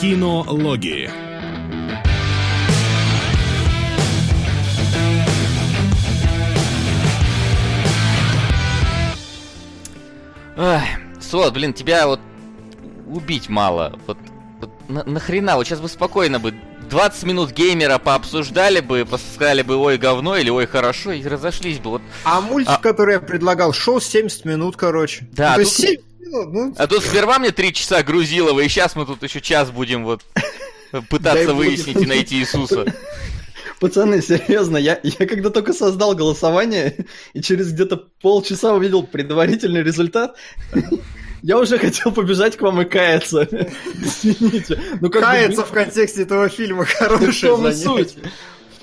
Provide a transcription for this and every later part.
Кинологии. Сот, блин, тебя вот убить мало. Вот, вот на, нахрена, вот сейчас бы спокойно бы 20 минут геймера пообсуждали бы, сказали бы ой говно или ой хорошо и разошлись бы. Вот. А мультик, а... который я предлагал, шел 70 минут, короче. Да, ну, тут... 7 минут, ну... А тут сперва мне 3 часа грузилово, и сейчас мы тут еще час будем вот пытаться выяснить и найти Иисуса. Пацаны, серьезно, я, я когда только создал голосование и через где-то полчаса увидел предварительный результат, я уже хотел побежать к вам и каяться. Извините. Ну, как каяться бы... в контексте этого фильма хорошая ну, суть.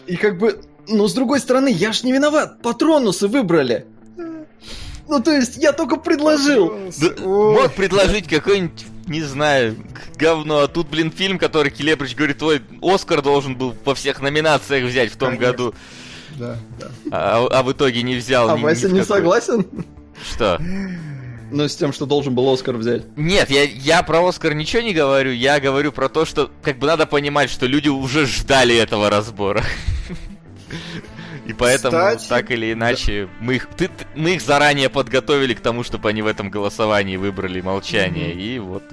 И как бы, ну, с другой стороны, я ж не виноват. Патронусы выбрали. Ну, то есть, я только предложил. Да, мог предложить какой-нибудь не знаю, говно. А тут, блин, фильм, который Келебрич говорит, твой Оскар должен был во всех номинациях взять в том Конечно. году. Да, да. А, а в итоге не взял. А ни, Вася ни не согласен? Что? Ну, с тем, что должен был Оскар взять. Нет, я, я про Оскар ничего не говорю. Я говорю про то, что как бы надо понимать, что люди уже ждали этого разбора. И поэтому, Кстати, так или иначе, да. мы, их, ты, мы их заранее подготовили к тому, чтобы они в этом голосовании выбрали молчание. Mm-hmm. И вот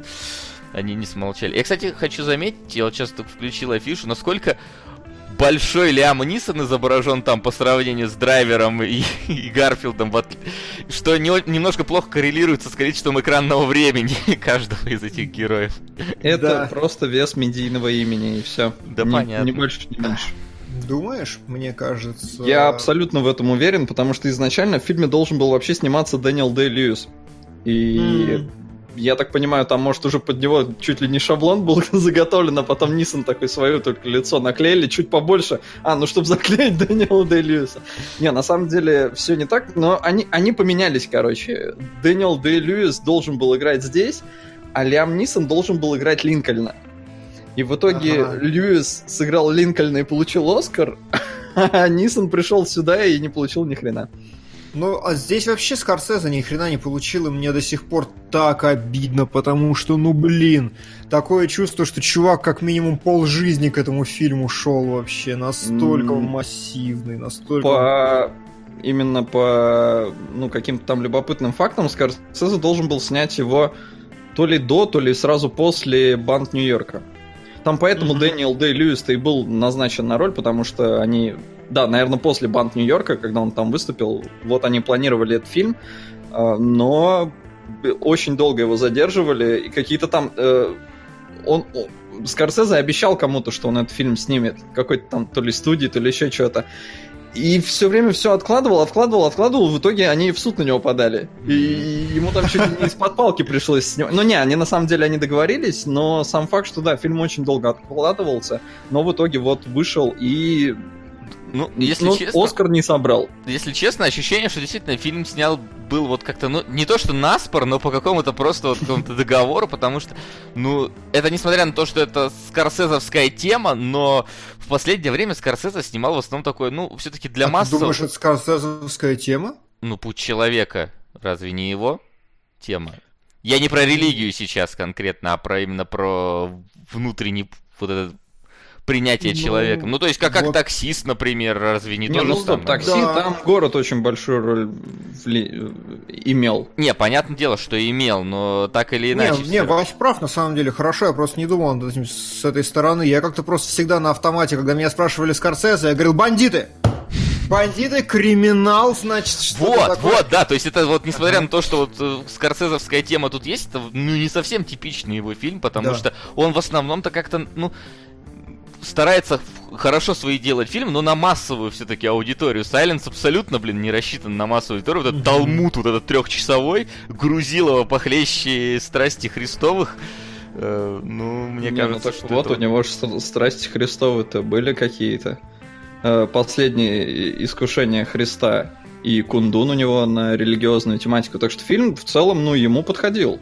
они не смолчали. Я, кстати, хочу заметить, я вот сейчас только включил афишу, насколько большой Лиам Нисон изображен там по сравнению с драйвером и, и Гарфилдом, вот, что не, немножко плохо коррелируется с количеством экранного времени каждого из этих героев. Это да. просто вес медийного имени и все. Да не, понятно. Не больше, не меньше. Думаешь, мне кажется... Я абсолютно в этом уверен, потому что изначально в фильме должен был вообще сниматься Дэниел Дэй Льюис. И mm. я так понимаю, там, может, уже под него чуть ли не шаблон был заготовлен, а потом Нисон такой свое только лицо наклеили, чуть побольше. А, ну, чтобы заклеить Дэниела Дэй Льюиса. Не, на самом деле, все не так, но они, они поменялись, короче. Дэниел Дэй Льюис должен был играть здесь, а Лиам Нисон должен был играть Линкольна. И в итоге ага. Льюис сыграл Линкольна и получил Оскар, а Нисон пришел сюда и не получил ни хрена. Ну, а здесь вообще Скорсезе ни хрена не получил, и мне до сих пор так обидно, потому что, ну блин, такое чувство, что чувак как минимум пол жизни к этому фильму шел вообще, настолько mm. массивный, настолько... По... Именно по, ну, каким-то там любопытным фактам Скорсезе должен был снять его то ли до, то ли сразу после Банд Нью-Йорка. Там поэтому mm-hmm. Дэниел Дэй Льюис и был назначен на роль, потому что они, да, наверное, после Банд Нью-Йорка, когда он там выступил, вот они планировали этот фильм, а, но очень долго его задерживали, и какие-то там... Э, он, Скорсезе обещал кому-то, что он этот фильм снимет, какой-то там то ли студии, то ли еще что-то. И все время все откладывал, откладывал, откладывал. В итоге они в суд на него подали. И ему там чуть ли не из-под палки пришлось снимать. Ну не, они на самом деле они договорились, но сам факт, что да, фильм очень долго откладывался, но в итоге вот вышел и ну, если ну, честно... Оскар не собрал. Если честно, ощущение, что действительно фильм снял был вот как-то, ну, не то что наспор, но по какому-то просто вот какому-то договору, потому что, ну, это несмотря на то, что это скорсезовская тема, но в последнее время Скорсезе снимал в основном такое, ну, все-таки для а масс. Ты думаешь, это скорсезовская тема? Ну, путь человека, разве не его тема? Я не про религию сейчас конкретно, а про именно про внутренний вот этот принятие ну, человеком. Ну, то есть, как, как вот... таксист, например, разве не, не то ну, стоп, такси, да. там город очень большую роль вли... имел. Не, понятное дело, что имел, но так или иначе. Не, не Вась прав, на самом деле, хорошо, я просто не думал с этой стороны. Я как-то просто всегда на автомате, когда меня спрашивали Скорсезе, я говорил, бандиты! Бандиты, криминал, значит, что Вот, такое? вот, да, то есть это вот, несмотря на то, что вот э, скорсезовская тема тут есть, это, ну, не совсем типичный его фильм, потому да. что он в основном-то как-то, ну, старается хорошо свои делать фильм, но на массовую все-таки аудиторию. Сайленс абсолютно, блин, не рассчитан на массовую аудиторию. Вот этот талмуд, вот этот трехчасовой, грузилово похлеще страсти Христовых. Э, ну, мне не, ну кажется, ну, так что вот это... у него же страсти Христовы-то были какие-то. Э, последние искушения Христа и Кундун у него на религиозную тематику. Так что фильм в целом, ну, ему подходил.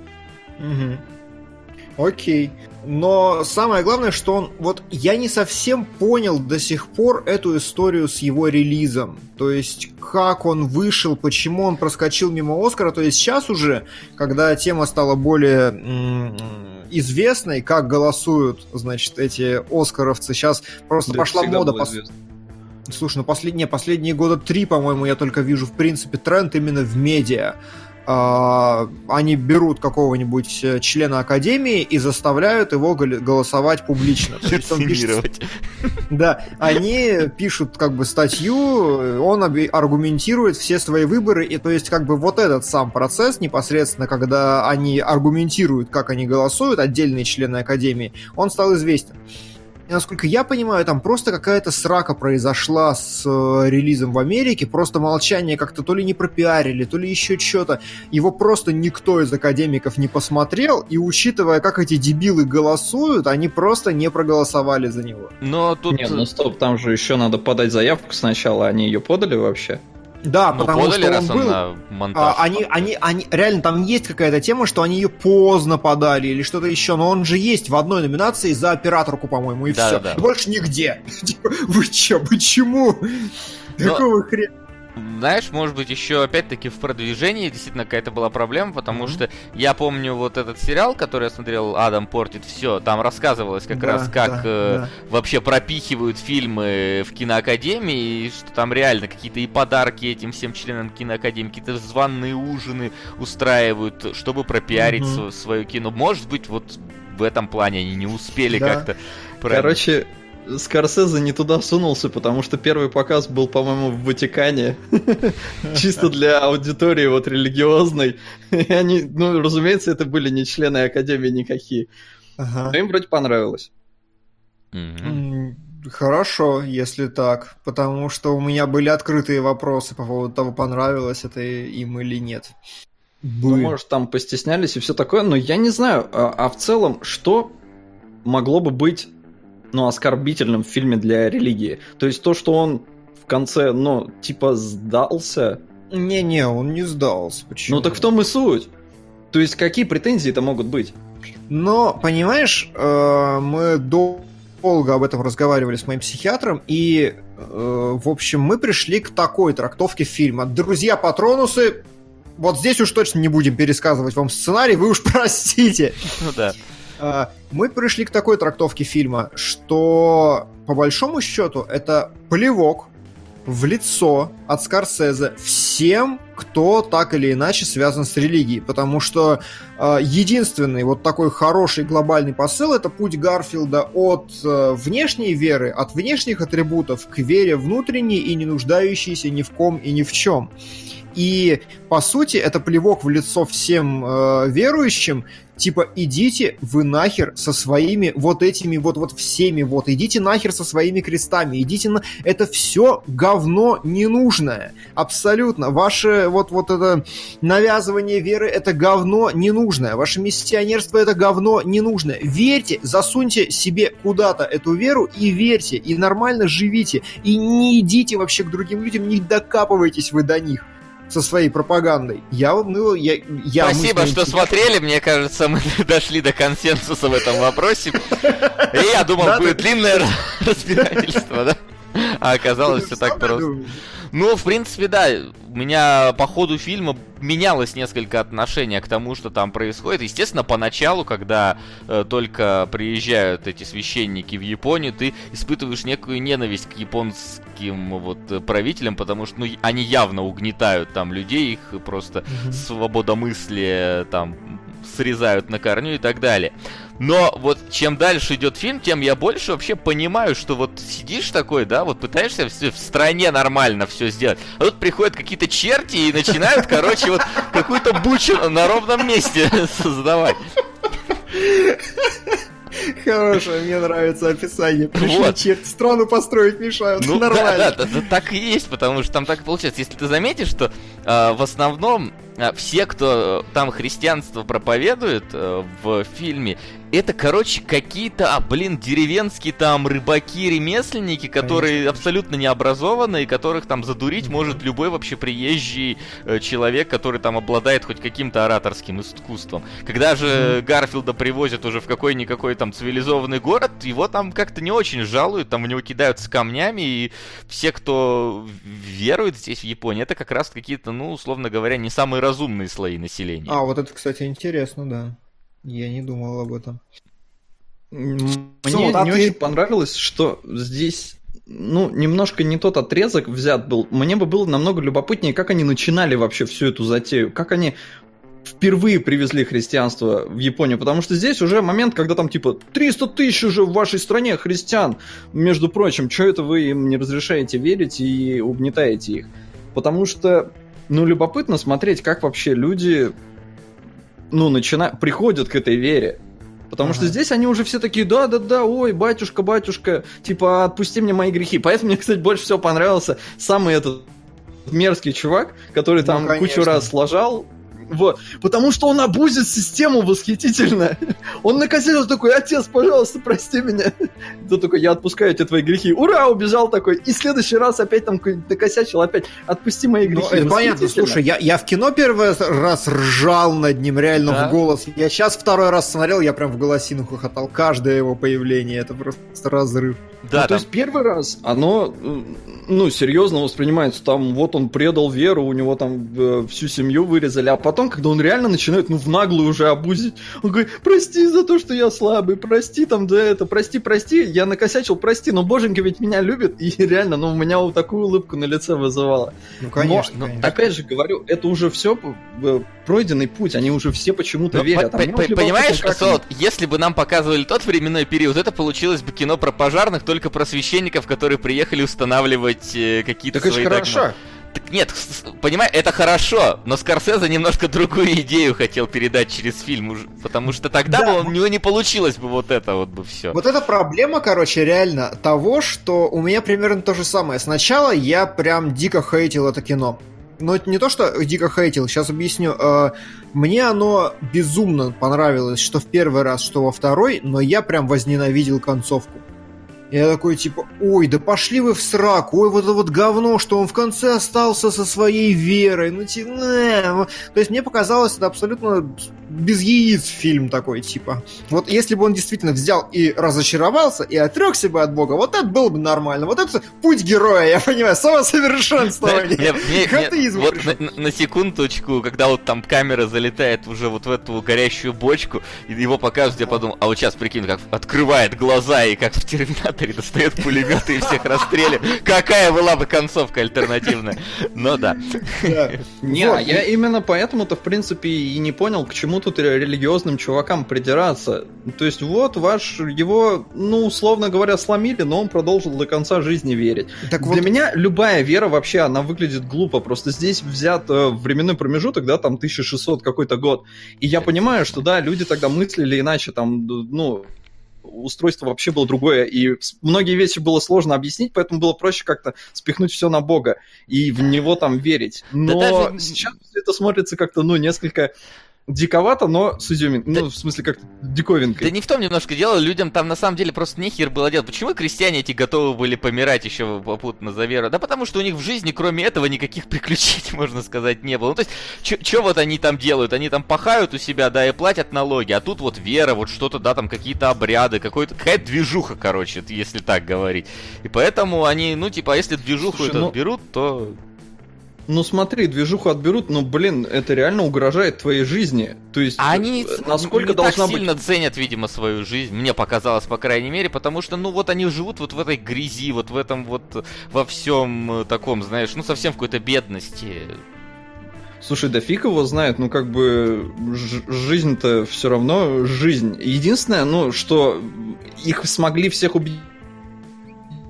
Угу. Окей. Но самое главное, что он... Вот я не совсем понял до сих пор эту историю с его релизом. То есть, как он вышел, почему он проскочил мимо Оскара. То есть, сейчас уже, когда тема стала более известной, как голосуют, значит, эти оскаровцы. Сейчас просто да пошла мода... Пос... Слушай, ну последние, последние года три, по-моему, я только вижу, в принципе, тренд именно в медиа. А, они берут какого-нибудь э, члена академии и заставляют его голосовать публично. Пишет... Да, они пишут как бы статью, он аргументирует все свои выборы, и то есть как бы вот этот сам процесс непосредственно, когда они аргументируют, как они голосуют, отдельные члены академии, он стал известен насколько я понимаю, там просто какая-то срака произошла с э, релизом в Америке, просто молчание как-то то ли не пропиарили, то ли еще что-то. Его просто никто из академиков не посмотрел, и учитывая, как эти дебилы голосуют, они просто не проголосовали за него. Но тут... Нет, ну стоп, там же еще надо подать заявку сначала, они ее подали вообще? Да, Но потому подали, что он был. На монтаж, а, они, они, они, реально там есть какая-то тема, что они ее поздно подали или что-то еще, но он же есть в одной номинации за операторку, по-моему, и да, все. Да, да. Больше нигде. Типа, вы че, почему? Какого хрена? Знаешь, может быть, еще опять-таки в продвижении действительно какая-то была проблема, потому mm-hmm. что я помню вот этот сериал, который я смотрел, Адам портит все, там рассказывалось как да, раз, как да, э, да. вообще пропихивают фильмы в киноакадемии, и что там реально какие-то и подарки этим всем членам киноакадемии, какие-то званные ужины устраивают, чтобы пропиарить mm-hmm. свое кино. Может быть, вот в этом плане они не успели да. как-то. Правильно. Короче, Скорсезе не туда сунулся, потому что первый показ был, по-моему, в Ватикане. Чисто для аудитории вот религиозной. И они, ну, разумеется, это были не члены Академии никакие. Но им вроде понравилось. Хорошо, если так, потому что у меня были открытые вопросы по поводу того, понравилось это им или нет. Ну, может, там постеснялись и все такое, но я не знаю. А, а в целом, что могло бы быть ну, оскорбительным в фильме для религии. То есть то, что он в конце, ну, типа сдался. Не-не, он не сдался. Почему? Ну так в том и суть. То есть какие претензии это могут быть? Но, понимаешь, э, мы долго об этом разговаривали с моим психиатром, и, э, в общем, мы пришли к такой трактовке фильма. Друзья Патронусы, вот здесь уж точно не будем пересказывать вам сценарий, вы уж простите. Ну да. А, мы пришли к такой трактовке фильма, что по большому счету это плевок в лицо от Скорсезе всем, кто так или иначе связан с религией, потому что э, единственный вот такой хороший глобальный посыл это путь Гарфилда от э, внешней веры, от внешних атрибутов к вере внутренней и не нуждающейся ни в ком и ни в чем. И по сути это плевок в лицо всем э, верующим, типа, идите вы нахер со своими вот этими вот, вот всеми вот, идите нахер со своими крестами, идите на... Это все говно ненужное. Абсолютно. Ваше вот, вот это навязывание веры, это говно ненужное. Ваше миссионерство, это говно ненужное. Верьте, засуньте себе куда-то эту веру и верьте, и нормально живите, и не идите вообще к другим людям, не докапывайтесь вы до них со своей пропагандой. Я, ну, я, я Спасибо, что смотрели. Мне кажется, мы дошли до консенсуса в этом вопросе. И я думал, будет длинное разбирательство, да? А оказалось все так просто. Ну, в принципе, да. У меня по ходу фильма менялось несколько отношения к тому, что там происходит. Естественно, поначалу, когда э, только приезжают эти священники в Японию, ты испытываешь некую ненависть к японским вот правителям, потому что ну, они явно угнетают там людей, их просто mm-hmm. свободомыслие там срезают на корню и так далее. Но вот чем дальше идет фильм, тем я больше вообще понимаю, что вот сидишь такой, да, вот пытаешься все в стране нормально все сделать, а тут приходят какие-то черти и начинают, короче, вот какую-то бучу на ровном месте создавать. Хорошее, мне нравится описание. Пришли вот. черти страну построить мешают. Ну, Нормально. Да, да, да, да, так и есть, потому что там так и получается. Если ты заметишь, что э, в основном э, все, кто там христианство проповедует э, в фильме, это, короче, какие-то, а, блин, деревенские там рыбаки-ремесленники, которые Конечно. абсолютно не образованы, и которых там задурить mm-hmm. может любой вообще приезжий э, человек, который там обладает хоть каким-то ораторским искусством. Когда же mm-hmm. Гарфилда привозят уже в какой-никакой там цивилизованный город, его там как-то не очень жалуют, там в него кидаются камнями, и все, кто верует здесь в Японии, это как раз какие-то, ну, условно говоря, не самые разумные слои населения. А, вот это, кстати, интересно, да. Я не думал об этом. Мне вот, не ты... очень понравилось, что здесь ну, немножко не тот отрезок взят был. Мне бы было намного любопытнее, как они начинали вообще всю эту затею, как они впервые привезли христианство в Японию, потому что здесь уже момент, когда там типа 300 тысяч уже в вашей стране христиан, между прочим, что это вы им не разрешаете верить и угнетаете их? Потому что, ну, любопытно смотреть, как вообще люди, ну, начинают, приходят к этой вере. Потому ага. что здесь они уже все такие, да-да-да, ой, батюшка, батюшка, типа, отпусти мне мои грехи. Поэтому мне, кстати, больше всего понравился самый этот мерзкий чувак, который ну, там конечно. кучу раз сложал, вот. Потому что он обузит систему восхитительно. Он накосил такой, отец, пожалуйста, прости меня. Ты такой, я отпускаю тебе твои грехи. Ура, убежал такой. И в следующий раз опять там накосячил, опять отпусти мои ну, грехи. Ну, это понятно, слушай, я, я в кино первый раз ржал над ним реально да? в голос. Я сейчас второй раз смотрел, я прям в голосину хохотал. Каждое его появление, это просто разрыв. Да, ну, там... то есть первый раз оно, ну, серьезно воспринимается. Там вот он предал веру, у него там э, всю семью вырезали, а потом, когда он реально начинает, ну, в наглую уже обузить, он говорит, прости за то, что я слабый, прости там за это, прости, прости, я накосячил, прости, но боженька ведь меня любит, и реально, ну, у меня вот такую улыбку на лице вызывало. Ну, конечно, но, конечно. опять же говорю, это уже все э, пройденный путь, они уже все почему-то но, верят. По -по Понимаешь, Солод, если бы нам показывали тот временной период, это получилось бы кино про пожарных, только про священников, которые приехали устанавливать э, какие-то так свои это догматы. хорошо. Так нет, понимаешь, это хорошо, но Скорсезе немножко другую идею хотел передать через фильм, потому что тогда да. бы у него не получилось бы вот это вот бы все. Вот эта проблема, короче, реально того, что у меня примерно то же самое. Сначала я прям дико хейтил это кино. Но это не то, что дико хейтил, сейчас объясню. Э, мне оно безумно понравилось, что в первый раз, что во второй, но я прям возненавидел концовку. Я такой, типа, ой, да пошли вы в сраку, ой, вот это вот говно, что он в конце остался со своей верой, ну, типа, То есть мне показалось это абсолютно без яиц фильм такой, типа. Вот если бы он действительно взял и разочаровался, и отрекся бы от Бога, вот это было бы нормально. Вот это путь героя, я понимаю, самосовершенствование. Вот на секундочку, когда вот там камера залетает уже вот в эту горящую бочку, и его показывают, я подумал, а вот сейчас прикинь, как открывает глаза, и как в Терминаторе достает пулеметы и всех расстреливает. Какая была бы концовка альтернативная? Но да. Не, а я именно поэтому-то, в принципе, и не понял, к чему тут религиозным чувакам придираться. То есть вот ваш, его, ну, условно говоря, сломили, но он продолжил до конца жизни верить. Так Для вот... меня любая вера вообще, она выглядит глупо. Просто здесь взят э, временной промежуток, да, там 1600 какой-то год. И я понимаю, что, да, люди тогда мыслили иначе, там, ну, устройство вообще было другое, и многие вещи было сложно объяснить, поэтому было проще как-то спихнуть все на Бога и в него там верить. Но да даже... сейчас это смотрится как-то, ну, несколько диковато, но с изюминкой. Да, ну, в смысле, как диковинкой. Да не в том немножко дело, людям там на самом деле просто нехер было делать. Почему крестьяне эти готовы были помирать еще попутно за веру? Да потому что у них в жизни, кроме этого, никаких приключений, можно сказать, не было. Ну, то есть, что вот они там делают? Они там пахают у себя, да, и платят налоги, а тут вот вера, вот что-то, да, там какие-то обряды, какой-то, какая-то движуха, короче, если так говорить. И поэтому они, ну, типа, если движуху Слушай, это ну... берут, то ну смотри, движуху отберут, но, блин, это реально угрожает твоей жизни. То есть, а они э, насколько не должна так сильно быть... ценят, видимо, свою жизнь, мне показалось, по крайней мере, потому что, ну вот они живут вот в этой грязи, вот в этом вот, во всем э, таком, знаешь, ну совсем в какой-то бедности. Слушай, да фиг его знает, ну как бы жизнь-то все равно жизнь. Единственное, ну, что их смогли всех убить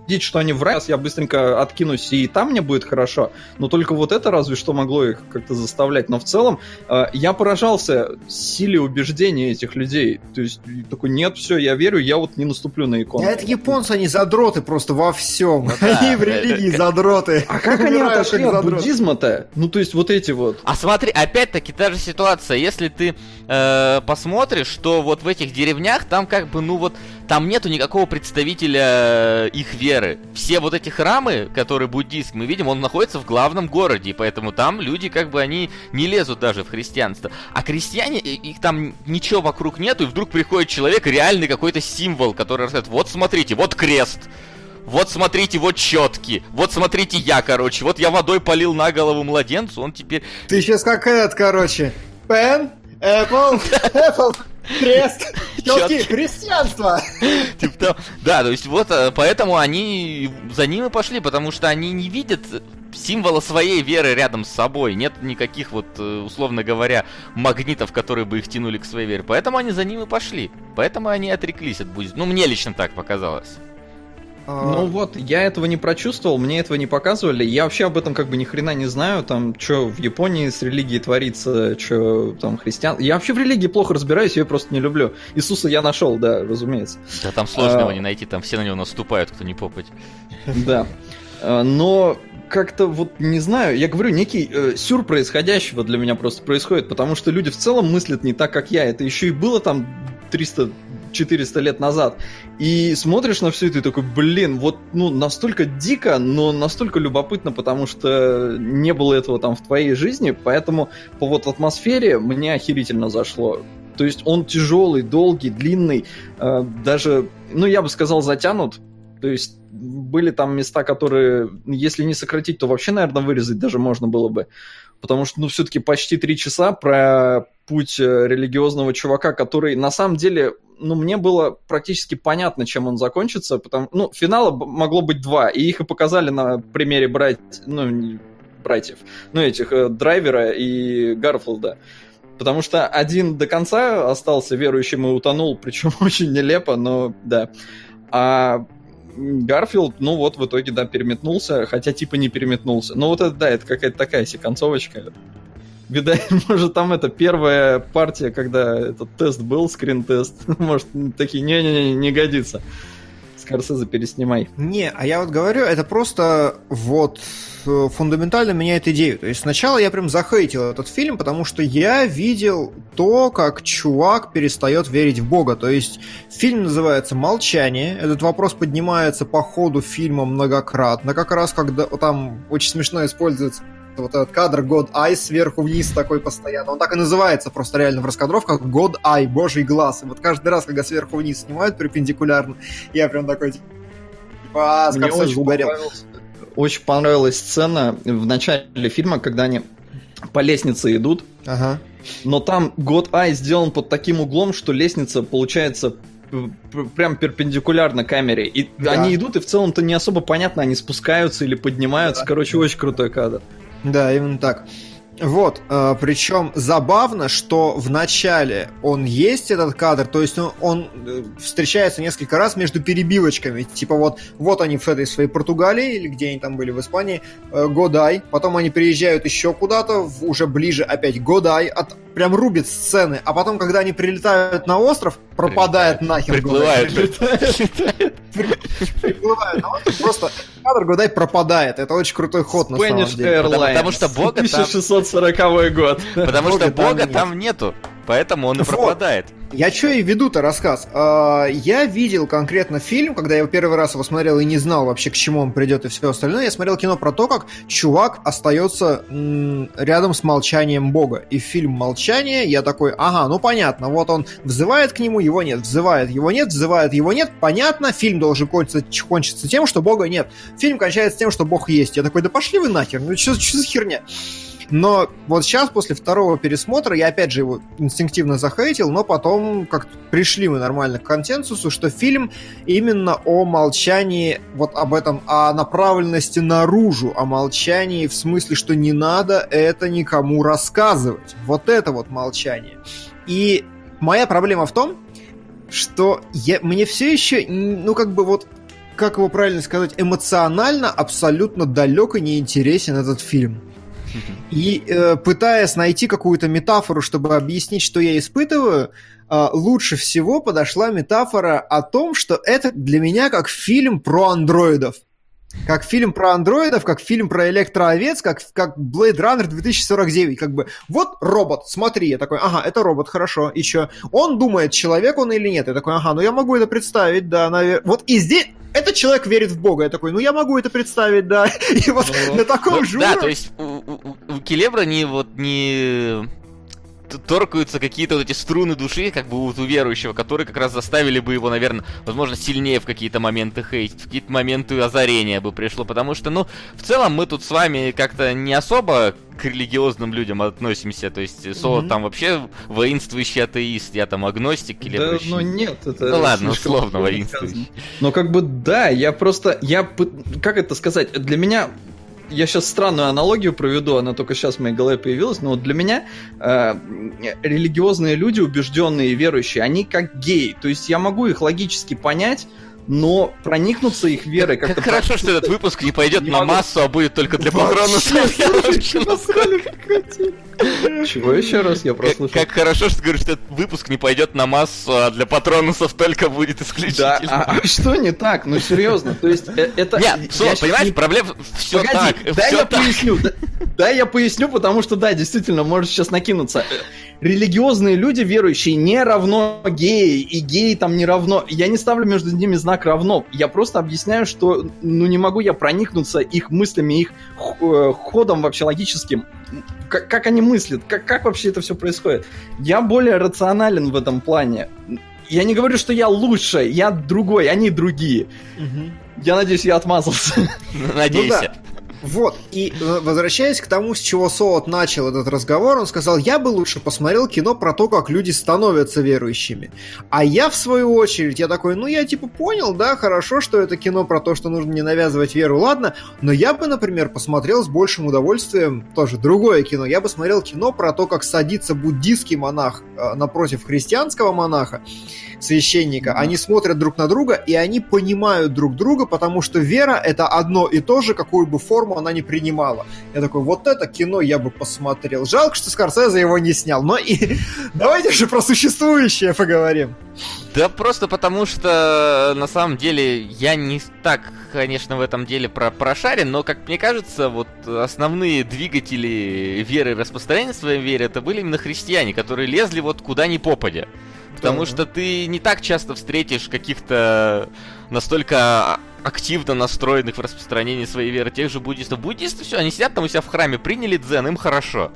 убедить, что они врать, я быстренько откинусь, и там мне будет хорошо. Но только вот это разве что могло их как-то заставлять. Но в целом э, я поражался силе убеждения этих людей. То есть такой, нет, все, я верю, я вот не наступлю на икону. это японцы, они задроты просто во всем. Ну они в религии задроты. А как они отошли от буддизма-то? Ну, то есть вот эти вот. А смотри, опять-таки та же ситуация. Если ты э, посмотришь, что вот в этих деревнях там как бы, ну вот, там нету никакого представителя э, их веры. Все вот эти храмы, которые буддийские, мы видим, он находится в главном городе, и поэтому там люди как бы они не лезут даже в христианство. А крестьяне, их там ничего вокруг нету, и вдруг приходит человек, реальный какой-то символ, который рассказывает, вот смотрите, вот крест, вот смотрите, вот четки. Вот смотрите я, короче. Вот я водой полил на голову младенцу, он теперь... Ты сейчас как этот, короче. Пен, Apple, Apple. Крест! Челки, христианство! Типа да, то есть вот э, поэтому они за ним и пошли, потому что они не видят символа своей веры рядом с собой. Нет никаких вот, э, условно говоря, магнитов, которые бы их тянули к своей вере. Поэтому они за ним и пошли. Поэтому они отреклись от буддизма. Ну, мне лично так показалось. А, ну вот, я этого не прочувствовал, мне этого не показывали. Я вообще об этом как бы ни хрена не знаю, там, что в Японии с религией творится, что там христиан. Я вообще в религии плохо разбираюсь, я ее просто не люблю. Иисуса я нашел, да, разумеется. Да там сложно его а... не найти, там все на него наступают, кто не попать. Да. А, но как-то вот не знаю, я говорю, некий э, сюр происходящего для меня просто происходит, потому что люди в целом мыслят не так, как я. Это еще и было там 300 400 лет назад. И смотришь на все это и такой, блин, вот ну настолько дико, но настолько любопытно, потому что не было этого там в твоей жизни, поэтому по вот атмосфере мне охерительно зашло. То есть он тяжелый, долгий, длинный, э, даже, ну я бы сказал, затянут. То есть были там места, которые, если не сократить, то вообще, наверное, вырезать даже можно было бы. Потому что, ну, все-таки почти три часа про путь э, религиозного чувака, который на самом деле ну, мне было практически понятно, чем он закончится, потому, ну, финала могло быть два, и их и показали на примере брать, ну, братьев, ну, этих, э, Драйвера и Гарфилда. Потому что один до конца остался верующим и утонул, причем очень нелепо, но да. А Гарфилд, ну вот, в итоге, да, переметнулся, хотя типа не переметнулся. Ну вот это, да, это какая-то такая себе концовочка. Видать, может, там это первая партия, когда этот тест был, скрин-тест. Может, такие, не-не-не, не годится. Скорсезе переснимай. Не, а я вот говорю, это просто вот э, фундаментально меняет идею. То есть сначала я прям захейтил этот фильм, потому что я видел то, как чувак перестает верить в Бога. То есть фильм называется «Молчание». Этот вопрос поднимается по ходу фильма многократно. Как раз когда там очень смешно используется вот этот кадр God Eye сверху вниз такой постоянно. Он так и называется просто реально в раскадровках God Eye, божий глаз. И вот каждый раз, когда сверху вниз снимают перпендикулярно, я прям такой типа, а, Мне очень угорел. Очень понравилась сцена в начале фильма, когда они по лестнице идут. Ага. Но там God Eye сделан под таким углом, что лестница получается прям перпендикулярно камере. И да. они идут, и в целом-то не особо понятно, они спускаются или поднимаются. Да. Короче, очень крутой кадр. Да, именно так. Вот, э, причем забавно, что в начале он есть этот кадр, то есть он, он э, встречается несколько раз между перебивочками, типа вот, вот они в этой своей Португалии, или где они там были в Испании, э, Годай, потом они приезжают еще куда-то, уже ближе опять Годай, от, прям рубит сцены, а потом, когда они прилетают на остров, пропадает нахер Приплывает. Приплывает на остров, просто кадр Годай пропадает, это очень крутой ход на самом деле. Потому что Бога там... 1640 год. Потому что Бога там нету. Поэтому он и пропадает. Я что и веду-то рассказ. А, я видел конкретно фильм, когда я его первый раз его смотрел и не знал вообще, к чему он придет и все остальное. Я смотрел кино про то, как чувак остается рядом с молчанием Бога. И фильм «Молчание» я такой, ага, ну понятно, вот он взывает к нему, его нет, взывает, его нет, взывает, его нет, понятно, фильм должен кончиться, кончиться тем, что Бога нет. Фильм кончается тем, что Бог есть. Я такой, да пошли вы нахер, ну что, за херня? Но вот сейчас, после второго пересмотра, я опять же его инстинктивно захейтил, но потом как пришли мы нормально к консенсусу, что фильм именно о молчании, вот об этом, о направленности наружу, о молчании в смысле, что не надо это никому рассказывать. Вот это вот молчание. И моя проблема в том, что я, мне все еще, ну как бы вот как его правильно сказать, эмоционально абсолютно далек и неинтересен этот фильм. И э, пытаясь найти какую-то метафору, чтобы объяснить, что я испытываю, э, лучше всего подошла метафора о том, что это для меня как фильм про андроидов. Как фильм про андроидов, как фильм про электроовец, как, как Blade Runner 2049. Как бы, вот робот, смотри. Я такой, ага, это робот, хорошо. И что? Он думает, человек он или нет. Я такой, ага, ну я могу это представить, да, наверное. Вот и здесь, этот человек верит в Бога. Я такой, ну я могу это представить, да. И вот ну, на таком ну, же Да, то есть у, у, у Келебра не вот не торкаются какие-то вот эти струны души, как бы вот у верующего, которые как раз заставили бы его, наверное, возможно, сильнее в какие-то моменты хейтить, в какие-то моменты озарения бы пришло, потому что, ну, в целом мы тут с вами как-то не особо к религиозным людям относимся, то есть Соло mm-hmm. там вообще воинствующий атеист, я там агностик или Да, ну нет, это... Ну ладно, условно воинствующий. Но как бы да, я просто, я, как это сказать, для меня я сейчас странную аналогию проведу, она только сейчас в моей голове появилась, но вот для меня э, религиозные люди, убежденные и верующие, они как геи. То есть я могу их логически понять, но проникнуться их верой как-то... Как хорошо, что этот выпуск не пойдет на массу, а будет только для патронусов. Чего еще раз я прослушал? Как хорошо, что говоришь, что этот выпуск не пойдет на массу, а для патронусов только будет исключительно. Да, а, а что не так? Ну серьезно, то есть э, это... Нет, понимаешь, проблема все так. Дай я поясню. Дай я поясню, потому что да, действительно, может сейчас накинуться религиозные люди, верующие, не равно геи, и геи там не равно. Я не ставлю между ними знак равно. Я просто объясняю, что ну не могу я проникнуться их мыслями, их э, ходом вообще логическим. Как, как они мыслят, как, как вообще это все происходит. Я более рационален в этом плане. Я не говорю, что я лучше, я другой, они другие. Угу. Я надеюсь, я отмазался. Надейся. Ну, да. Вот, и э, возвращаясь к тому, с чего Солод начал этот разговор, он сказал, я бы лучше посмотрел кино про то, как люди становятся верующими. А я, в свою очередь, я такой, ну я типа понял, да, хорошо, что это кино про то, что нужно не навязывать веру, ладно, но я бы, например, посмотрел с большим удовольствием тоже другое кино. Я бы смотрел кино про то, как садится буддийский монах э, напротив христианского монаха, священника. Они смотрят друг на друга, и они понимают друг друга, потому что вера — это одно и то же, какую бы форму форму она не принимала. Я такой, вот это кино я бы посмотрел. Жалко, что Скорсезе его не снял. Но и давайте же про существующее поговорим. Да просто потому что на самом деле я не так, конечно, в этом деле про прошарен, но, как мне кажется, вот основные двигатели веры и распространения своей веры это были именно христиане, которые лезли вот куда ни попадя. Потому что ты не так часто встретишь каких-то настолько активно настроенных в распространении своей веры тех же буддистов. Буддисты все, они сидят там у себя в храме, приняли дзен, им хорошо.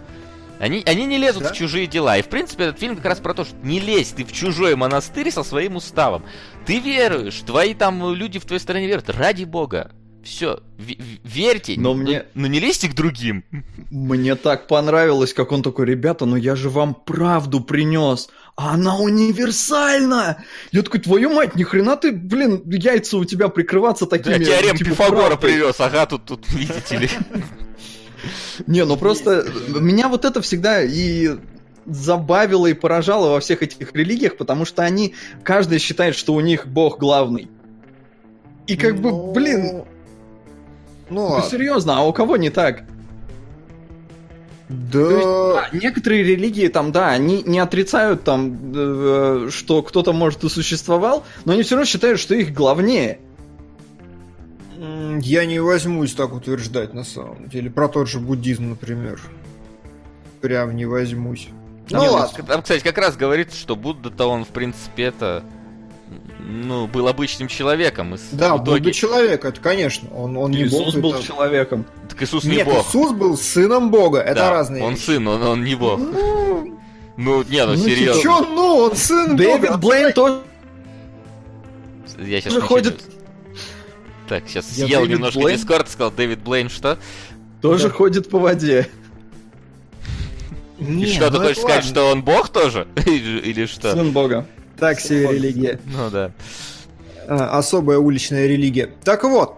Они, они не лезут да? в чужие дела. И, в принципе, этот фильм как раз про то, что не лезь ты в чужой монастырь со своим уставом. Ты веруешь, твои там люди в твоей стране верят. Ради бога. Все, верьте, но, мне... но не лезьте к другим. Мне так понравилось, как он такой, ребята, но я же вам правду принес а она универсальна! Я такой, твою мать, ни хрена ты, блин, яйца у тебя прикрываться такими... Да, теорем типа, Пифагора привез, ага, тут, тут, видите ли. Не, ну просто меня вот это всегда и забавило и поражало во всех этих религиях, потому что они, каждый считает, что у них бог главный. И как бы, ну, блин... Ну, ну серьезно, а у кого не так? Да. есть, да. Некоторые религии там, да, они не отрицают там, э, что кто-то может и существовал, но они все равно считают, что их главнее. Я не возьмусь так утверждать на самом деле. Про тот же буддизм, например. Прям не возьмусь. Ну, ну ладно. Там, кстати, как раз говорится, что Будда-то он, в принципе, это ну, был обычным человеком. И да, итоге... Будда человек, это конечно. Он, он не Иисус бог, был это... человеком. Так Иисус не Нет, бог. Иисус был сыном Бога, это да, разные он вещи. сын, он, он не бог. Ну, ну не, ну, ну серьезно. Чё, ну, он сын Дэвид Бога. Блейн тоже... Я сейчас ходит... Так, сейчас Я съел Дэвид немножко Блейн? Дискорд, сказал Дэвид Блейн, что? Тоже да. ходит по воде. И что, ты ну хочешь сказать, что он бог тоже? Или что? Сын бога. Так себе религия. Ну да. А, особая уличная религия. Так вот,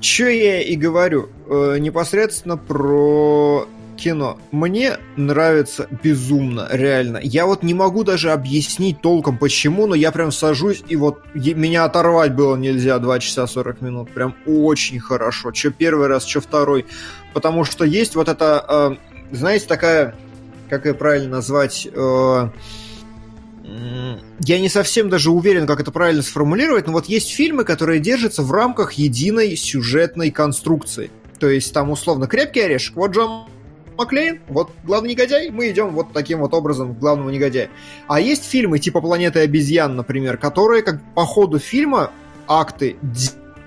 что я и говорю, э, непосредственно про кино. Мне нравится безумно, реально. Я вот не могу даже объяснить толком почему, но я прям сажусь, и вот меня оторвать было нельзя 2 часа 40 минут. Прям очень хорошо. Че первый раз, что второй. Потому что есть вот это, э, знаете, такая, как ее правильно назвать... Я не совсем даже уверен, как это правильно сформулировать, но вот есть фильмы, которые держатся в рамках единой сюжетной конструкции. То есть там условно крепкий орешек, вот Джон Маклейн, вот главный негодяй, мы идем вот таким вот образом к главному негодяю. А есть фильмы типа «Планеты обезьян», например, которые как по ходу фильма акты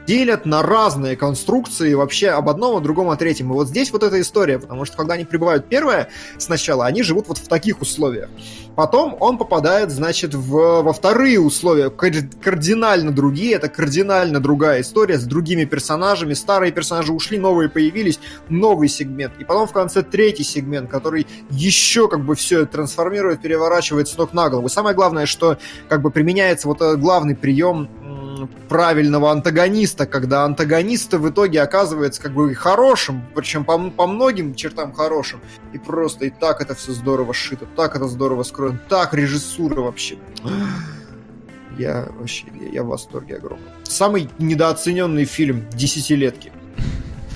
делят на разные конструкции вообще об одном, о другом, о третьем. И вот здесь вот эта история, потому что когда они прибывают первое сначала, они живут вот в таких условиях. Потом он попадает, значит, в, во вторые условия, кардинально другие, это кардинально другая история с другими персонажами. Старые персонажи ушли, новые появились, новый сегмент. И потом в конце третий сегмент, который еще как бы все трансформирует, переворачивает с ног на голову. И самое главное, что как бы применяется вот главный прием правильного антагониста, когда антагонист в итоге оказывается как бы хорошим, причем по, по многим чертам хорошим, и просто и так это все здорово сшито, так это здорово скроено, так режиссура вообще. Я вообще, я, я в восторге огромном. Самый недооцененный фильм десятилетки.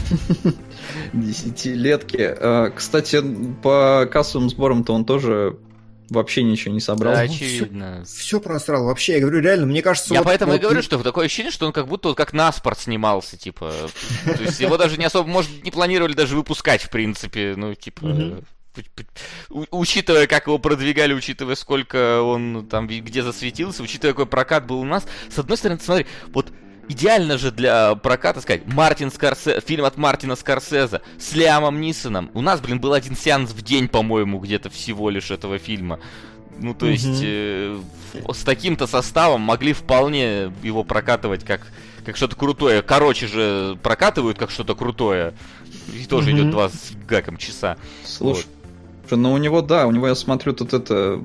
Десятилетки. А, кстати, по кассовым сборам-то он тоже вообще ничего не собрал. Да, очевидно. Все, все просрал. Вообще, я говорю, реально, мне кажется... Я вот, поэтому вот... и говорю, что такое ощущение, что он как будто вот как на спорт снимался, типа. То есть его даже не особо, может, не планировали даже выпускать, в принципе. Ну, типа... Учитывая, как его продвигали, учитывая, сколько он там где засветился, учитывая, какой прокат был у нас, с одной стороны, смотри, вот идеально же для проката сказать, Мартин Скорсе... фильм от Мартина Скорсеза с Лиамом Нисоном. У нас, блин, был один сеанс в день, по-моему, где-то всего лишь этого фильма. Ну, то есть, э, с таким-то составом могли вполне его прокатывать как, как что-то крутое. Короче же прокатывают как что-то крутое. И тоже идет два с гаком часа. Слушай, вот. ну у него, да, у него, я смотрю, тут это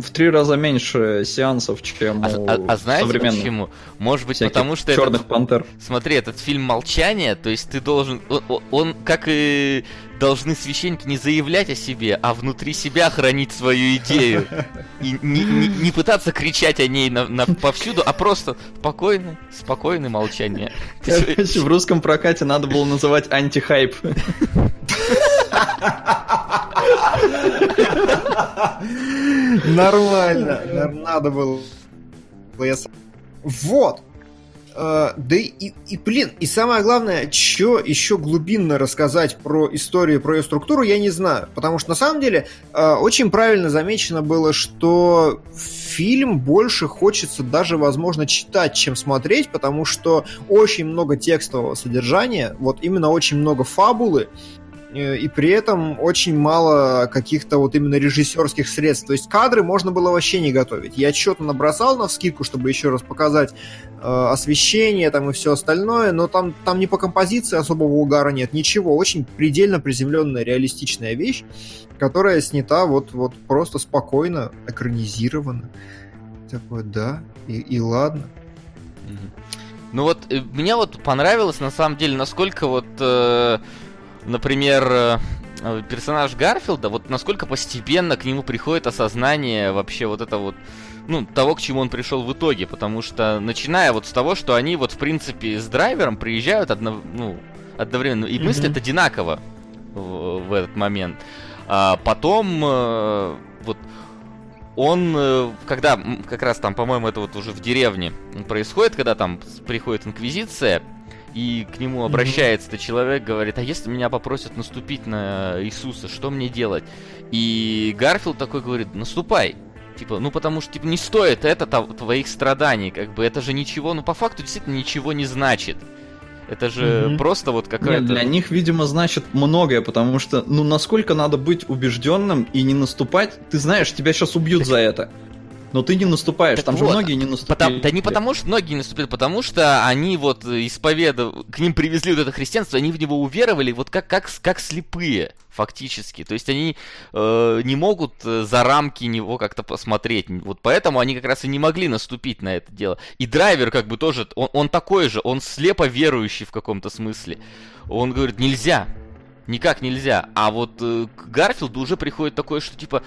в три раза меньше сеансов, чем а, у а, а знаете почему? Может быть, потому что черных этот, пантер. Смотри, этот фильм молчание, то есть ты должен, он, он как и должны священники не заявлять о себе, а внутри себя хранить свою идею и не, не, не пытаться кричать о ней на, на, повсюду, а просто спокойно, спокойное молчание. В русском прокате надо было называть антихайп. Нормально. Надо было. Вот. Uh, да и, и, блин, и самое главное, что еще глубинно рассказать про историю, про ее структуру, я не знаю. Потому что на самом деле uh, очень правильно замечено было, что фильм больше хочется даже, возможно, читать, чем смотреть, потому что очень много текстового содержания, вот именно очень много фабулы, Э, и при этом очень мало каких-то вот именно режиссерских средств. То есть кадры можно было вообще не готовить. Я что-то набросал на вскидку, чтобы еще раз показать э, освещение там и все остальное, но там, там не по композиции особого угара нет, ничего. Очень предельно приземленная, реалистичная вещь, которая снята вот, вот просто спокойно, экранизирована. Такое, да, и, и ладно. Ну вот, э, мне вот понравилось, на самом деле, насколько вот... Э например, э, персонаж Гарфилда, вот насколько постепенно к нему приходит осознание вообще вот это вот, ну, того, к чему он пришел в итоге, потому что, начиная вот с того, что они вот, в принципе, с драйвером приезжают одно, ну, одновременно, и mm-hmm. мыслят одинаково в, в этот момент. А потом, э, вот, он, э, когда, как раз там, по-моему, это вот уже в деревне происходит, когда там приходит Инквизиция, и к нему обращается mm-hmm. человек, говорит, а если меня попросят наступить на Иисуса, что мне делать? И Гарфилд такой говорит, наступай. Типа, ну потому что типа, не стоит это твоих страданий, как бы это же ничего, ну по факту действительно ничего не значит. Это же mm-hmm. просто вот какая-то... Нет, для них, видимо, значит многое, потому что, ну, насколько надо быть убежденным и не наступать, ты знаешь, тебя сейчас убьют так... за это. Но ты не наступаешь, так там вот, же многие не наступили. Потому, да не потому, что многие не наступили, потому что они вот исповедовали, к ним привезли вот это христианство, они в него уверовали вот как, как, как слепые, фактически. То есть они э, не могут э, за рамки него как-то посмотреть. Вот поэтому они как раз и не могли наступить на это дело. И драйвер как бы тоже, он, он такой же, он слепо верующий в каком-то смысле. Он говорит, нельзя, никак нельзя. А вот э, к Гарфилду уже приходит такое, что типа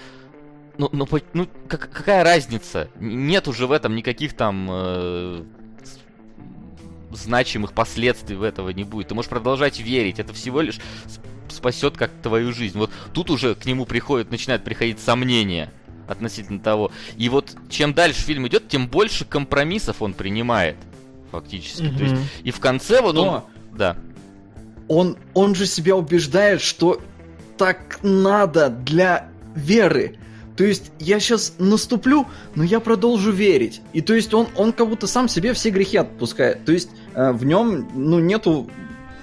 ну, ну, ну как, какая разница? Нет уже в этом никаких там э, значимых последствий в этого не будет. Ты можешь продолжать верить. Это всего лишь спасет как твою жизнь. Вот тут уже к нему приходит, начинает приходить сомнения относительно того. И вот чем дальше фильм идет, тем больше компромиссов он принимает. Фактически. Mm-hmm. То есть, и в конце вот Но он. Да. Он, он же себя убеждает, что так надо для веры. То есть я сейчас наступлю, но я продолжу верить. И то есть он, он как будто сам себе все грехи отпускает. То есть э, в нем, ну, нету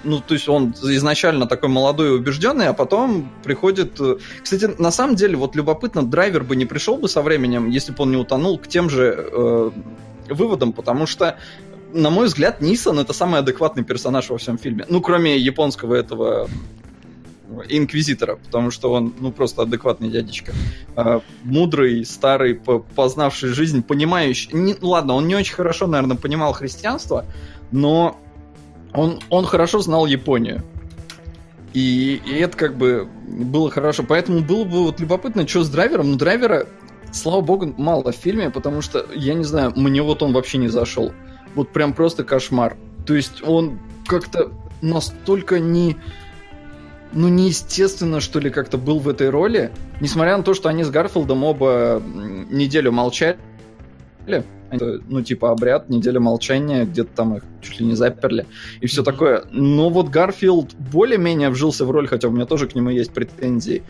ну, то есть он изначально такой молодой и убежденный, а потом приходит... Э, кстати, на самом деле, вот любопытно, драйвер бы не пришел бы со временем, если бы он не утонул, к тем же э, выводам, потому что на мой взгляд, Нисан это самый адекватный персонаж во всем фильме. Ну, кроме японского этого инквизитора, потому что он, ну, просто адекватный дядечка. А, мудрый, старый, познавший жизнь, понимающий... Не, ну, ладно, он не очень хорошо, наверное, понимал христианство, но он, он хорошо знал Японию. И, и это как бы было хорошо. Поэтому было бы вот любопытно, что с драйвером. Но драйвера, слава богу, мало в фильме, потому что, я не знаю, мне вот он вообще не зашел. Вот прям просто кошмар. То есть он как-то настолько не ну, неестественно, что ли, как-то был в этой роли. Несмотря на то, что они с Гарфилдом оба неделю молчали. Ну, типа, обряд, неделя молчания, где-то там их чуть ли не заперли. И все такое. Но вот Гарфилд более-менее вжился в роль, хотя у меня тоже к нему есть претензии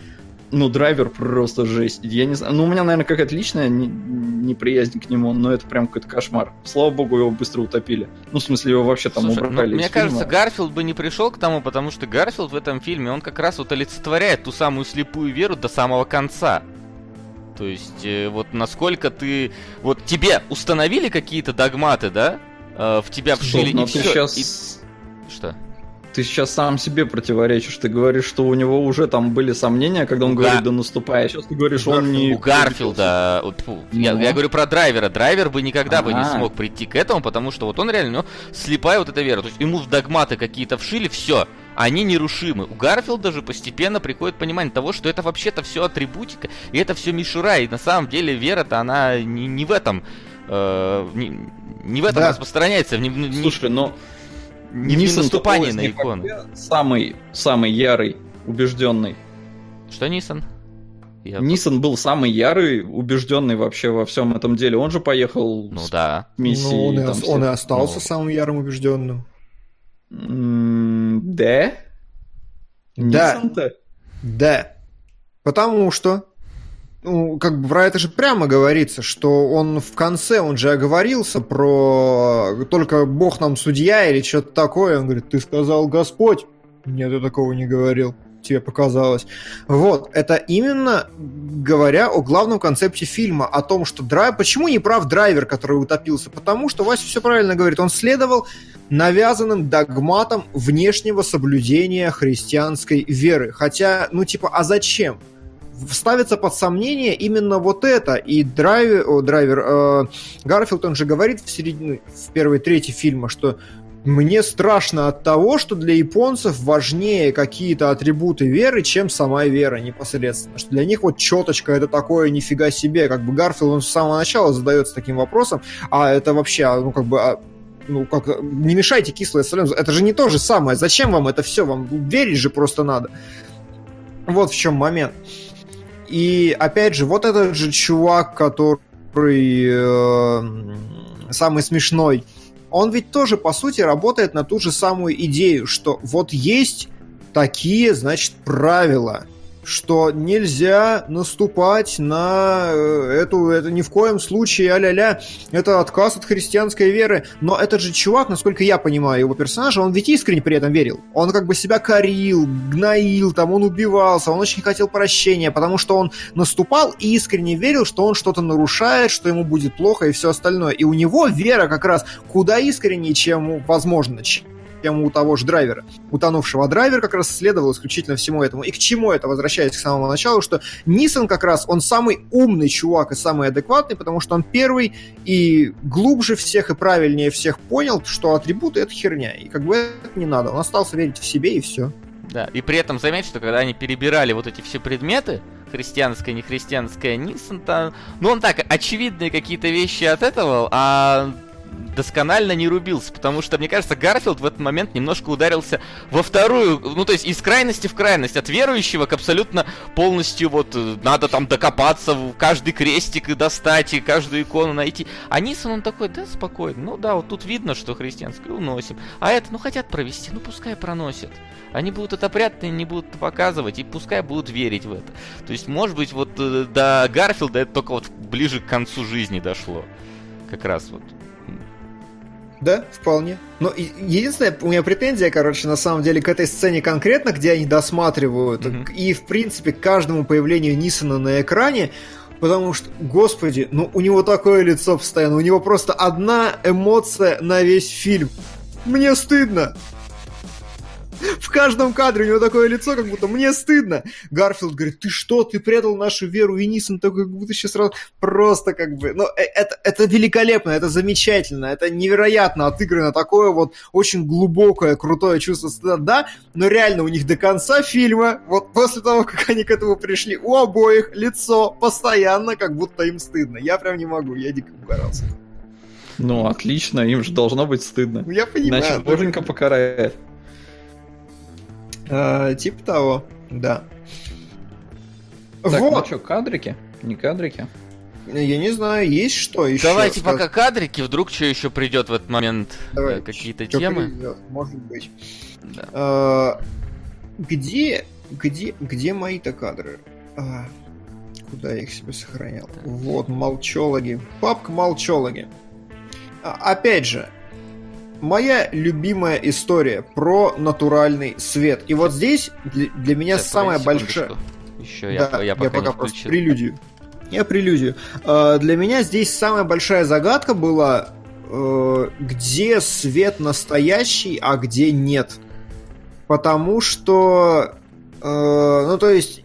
ну, Драйвер просто жесть. Я не знаю. Ну, у меня, наверное, какая-то личная неприязнь к нему, но это прям какой-то кошмар. Слава богу, его быстро утопили. Ну, в смысле, его вообще там Слушай, убрали. Ну, мне фильма. кажется, Гарфилд бы не пришел к тому, потому что Гарфилд в этом фильме, он как раз вот олицетворяет ту самую слепую веру до самого конца. То есть, э, вот насколько ты... Вот тебе установили какие-то догматы, да? Э, в тебя вшили и все. Сейчас... И... Что? Ты сейчас сам себе противоречишь. Ты говоришь, что у него уже там были сомнения, когда он у говорит, Гар... да наступай. А сейчас ты говоришь, он не... У Гарфилда... Фу, я, я говорю про драйвера. Драйвер бы никогда А-а-а. бы не а. смог прийти к этому, потому что вот он реально ну, слепая вот эта вера. То есть ему в догматы какие-то вшили, все. Они нерушимы. У Гарфилда же постепенно приходит понимание того, что это вообще-то все атрибутика, и это все мишура. И на самом деле вера-то она не, не в этом... Э, не, не в этом да. распространяется. Не, не... Слушай, но не в наступании на икону. Самый, самый ярый, убежденный. Что Нисан? Я... Нисан был самый ярый, убежденный вообще во всем этом деле. Он же поехал ну, с да. миссией. Ну, он, и, он и остался ну... самым ярым убежденным. да? Да. Да. Потому что ну, как бы про это же прямо говорится, что он в конце, он же оговорился про только Бог нам судья или что-то такое. Он говорит, ты сказал Господь. Нет, я такого не говорил. Тебе показалось. Вот, это именно говоря о главном концепте фильма, о том, что драйв... Почему не прав драйвер, который утопился? Потому что Вася все правильно говорит. Он следовал навязанным догматам внешнего соблюдения христианской веры. Хотя, ну типа, а зачем? Ставится под сомнение именно вот это. И Драйвер, о, Драйвер э, Гарфилд, он же говорит в середине, в первой трети фильма, что мне страшно от того, что для японцев важнее какие-то атрибуты веры, чем сама вера непосредственно. Что для них вот четочка это такое нифига себе. Как бы Гарфилд, он с самого начала задается таким вопросом, а это вообще, а, ну как бы, а, ну как, не мешайте кислое соленое. Это же не то же самое. Зачем вам это все? Вам верить же просто надо. Вот в чем момент. И опять же, вот этот же чувак, который э, самый смешной, он ведь тоже, по сути, работает на ту же самую идею, что вот есть такие, значит, правила что нельзя наступать на э, эту, это ни в коем случае, а-ля-ля, это отказ от христианской веры. Но этот же чувак, насколько я понимаю его персонажа, он ведь искренне при этом верил. Он как бы себя корил, гноил, там, он убивался, он очень хотел прощения, потому что он наступал и искренне верил, что он что-то нарушает, что ему будет плохо и все остальное. И у него вера как раз куда искреннее, чем возможно, прямо у того же драйвера, утонувшего. Драйвер как раз следовал исключительно всему этому. И к чему это, возвращаясь к самому началу, что Нисан как раз, он самый умный чувак и самый адекватный, потому что он первый и глубже всех и правильнее всех понял, что атрибуты — это херня. И как бы это не надо. Он остался верить в себе, и все. Да, и при этом заметь, что когда они перебирали вот эти все предметы, христианское, нехристианское, Нисан там... Ну, он так, очевидные какие-то вещи от этого, а досконально не рубился, потому что, мне кажется, Гарфилд в этот момент немножко ударился во вторую, ну, то есть из крайности в крайность, от верующего к абсолютно полностью вот э, надо там докопаться, каждый крестик и достать, и каждую икону найти. А Нисон, он такой, да, спокойно, ну да, вот тут видно, что христианское, уносим. А это, ну, хотят провести, ну, пускай проносят. Они будут это прятать, не будут показывать, и пускай будут верить в это. То есть, может быть, вот э, до Гарфилда это только вот ближе к концу жизни дошло. Как раз вот. Да, вполне. Но единственная у меня претензия, короче, на самом деле, к этой сцене конкретно, где они досматривают, mm-hmm. и, в принципе, к каждому появлению Нисона на экране, потому что, господи, ну у него такое лицо постоянно, у него просто одна эмоция на весь фильм. Мне стыдно. В каждом кадре у него такое лицо, как будто мне стыдно. Гарфилд говорит, ты что, ты предал нашу веру? И Нисон такой, как будто сейчас сразу просто как бы... Ну, э, это, это великолепно, это замечательно, это невероятно отыграно, такое вот очень глубокое, крутое чувство стыда, да, но реально у них до конца фильма, вот после того, как они к этому пришли, у обоих лицо постоянно, как будто им стыдно. Я прям не могу, я дико угорался. Ну, отлично, им же должно быть стыдно. Ну, я понимаю. Иначе боженька покарает. А, типа того, да. Так, вот. ну что, кадрики? Не кадрики? Я не знаю, есть что еще. Давайте сказать? пока кадрики, вдруг что еще придет в этот момент. Давай, какие-то темы. Придет, может быть. Да. А, где, где, где мои-то кадры? А, куда я их себе сохранял? Так. Вот, молчологи. Папка молчологи. А, опять же, моя любимая история про натуральный свет. И вот здесь для, для меня Сейчас, самая большая... Еще да, я, я пока, я пока просто прелюдию. Я прелюдию. Uh, для меня здесь самая большая загадка была, uh, где свет настоящий, а где нет. Потому что, uh, ну то есть,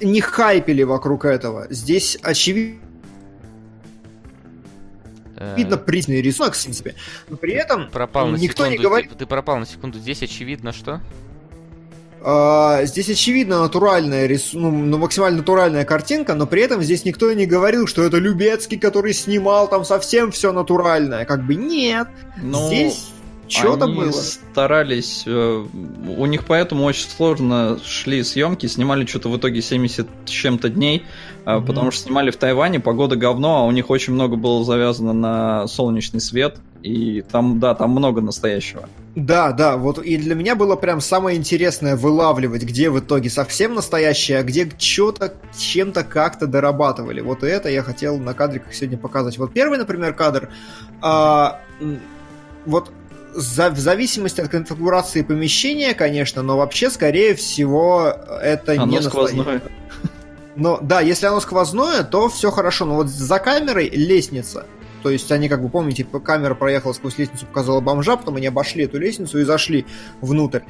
не хайпели вокруг этого. Здесь очевидно видно э, призный рисунок, в принципе. Но при этом пропал никто секунду, не говорит... Ты, ты пропал на секунду. Здесь очевидно что? Uh, здесь очевидно натуральная, рис... ну, ну, максимально натуральная картинка, но при этом здесь никто не говорил, что это Любецкий, который снимал там совсем все натуральное. Как бы нет. Но... Здесь что-то было. старались, э, у них поэтому очень сложно шли съемки, снимали что-то в итоге 70 с чем-то дней, mm-hmm. потому что снимали в Тайване, погода говно, а у них очень много было завязано на солнечный свет, и там, да, там много настоящего. Да, да, вот и для меня было прям самое интересное вылавливать, где в итоге совсем настоящее, а где что-то чем-то как-то дорабатывали. Вот это я хотел на кадриках сегодня показать. Вот первый, например, кадр, а, вот за, в зависимости от конфигурации помещения, конечно, но вообще, скорее всего, это оно не сквозное. Но да, если оно сквозное, то все хорошо. Но вот за камерой лестница. То есть они, как бы помните, камера проехала сквозь лестницу, показала бомжа, потом они обошли эту лестницу и зашли внутрь.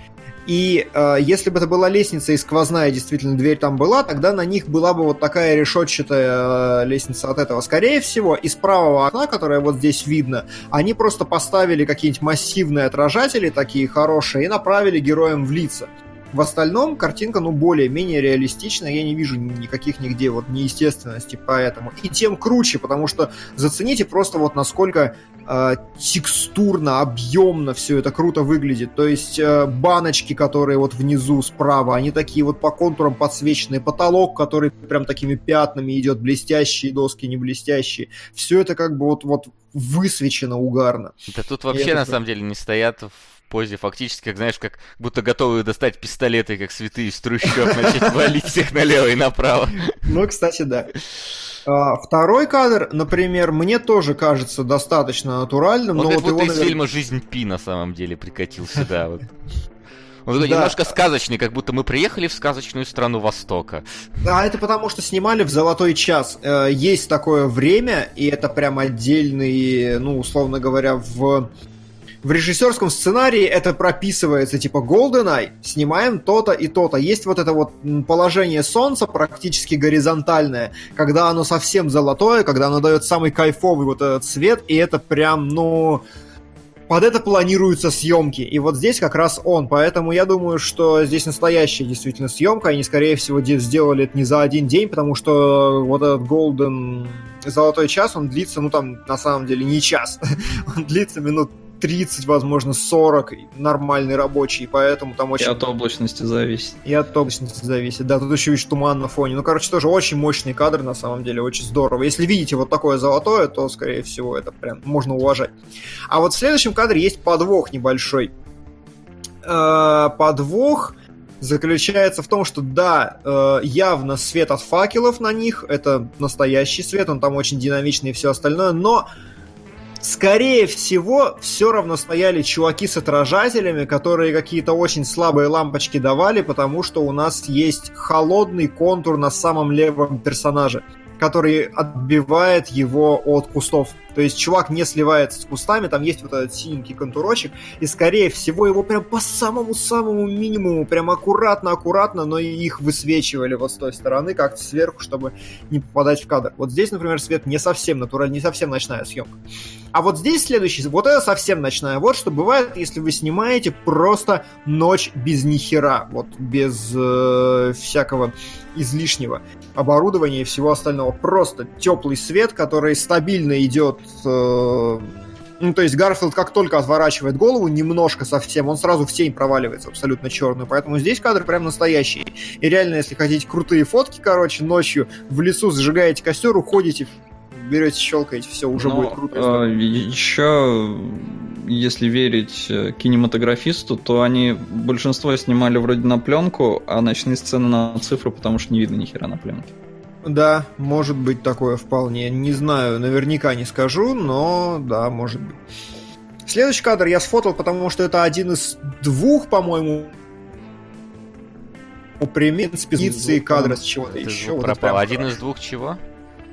И э, если бы это была лестница и сквозная, действительно, дверь там была, тогда на них была бы вот такая решетчатая э, лестница от этого. Скорее всего, из правого окна, которое вот здесь видно, они просто поставили какие-нибудь массивные отражатели такие хорошие и направили героям в лица. В остальном картинка, ну, более-менее реалистичная, я не вижу никаких нигде вот неестественности поэтому. И тем круче, потому что зацените просто вот насколько э, текстурно, объемно все это круто выглядит. То есть э, баночки, которые вот внизу справа, они такие вот по контурам подсвеченные, потолок, который прям такими пятнами идет, блестящие доски, не блестящие. Все это как бы вот, вот высвечено угарно. Да тут вообще на самом деле не стоят позе фактически, как знаешь, как будто готовы достать пистолеты, как святые из трущоб, начать валить всех налево и направо. Ну, кстати, да. А, второй кадр, например, мне тоже кажется достаточно натуральным, Он но вот его, из фильма «Жизнь Пи» на самом деле прикатил сюда. Вот. Он такой да. немножко сказочный, как будто мы приехали в сказочную страну Востока. Да, это потому что снимали в золотой час. Э, есть такое время, и это прям отдельный, ну, условно говоря, в в режиссерском сценарии это прописывается, типа GoldenEye, снимаем то-то и то-то. Есть вот это вот положение солнца практически горизонтальное, когда оно совсем золотое, когда оно дает самый кайфовый вот этот цвет, и это прям, ну, под это планируются съемки. И вот здесь как раз он. Поэтому я думаю, что здесь настоящая действительно съемка. Они, скорее всего, сделали это не за один день, потому что вот этот Golden Золотой час, он длится, ну там, на самом деле, не час. он длится минут 30, возможно, 40 нормальный рабочий, поэтому там очень... И от облачности зависит. И от облачности зависит, да, тут еще видишь туман на фоне. Ну, короче, тоже очень мощный кадр, на самом деле, очень здорово. Если видите вот такое золотое, то, скорее всего, это прям можно уважать. А вот в следующем кадре есть подвох небольшой. Э, подвох заключается в том, что да, э, явно свет от факелов на них, это настоящий свет, он там очень динамичный и все остальное, но Скорее всего, все равно стояли чуваки с отражателями, которые какие-то очень слабые лампочки давали, потому что у нас есть холодный контур на самом левом персонаже который отбивает его от кустов. То есть чувак не сливается с кустами, там есть вот этот синенький контурочек, и скорее всего его прям по самому-самому минимуму, прям аккуратно-аккуратно, но и их высвечивали вот с той стороны, как сверху, чтобы не попадать в кадр. Вот здесь, например, свет не совсем натуральный, не совсем ночная съемка. А вот здесь следующий, вот это совсем ночная. Вот что бывает, если вы снимаете просто ночь без нихера, вот без э, всякого излишнего оборудования и всего остального. Просто теплый свет, который стабильно идет э, ну, то есть Гарфилд как только отворачивает голову, немножко совсем, он сразу в тень проваливается абсолютно черную. Поэтому здесь кадр прям настоящий. И реально, если хотите крутые фотки, короче, ночью в лесу зажигаете костер, уходите, берете, щелкаете, все, уже Но, будет круто. Э, еще, если верить кинематографисту, то они большинство снимали вроде на пленку, а ночные сцены на цифру, потому что не видно ни хера на пленке. Да, может быть такое вполне. Не знаю, наверняка не скажу, но да, может быть. Следующий кадр я сфотал, потому что это один из двух, по-моему, пример специции кадра с чего-то еще. Вот пропал. Один из двух чего?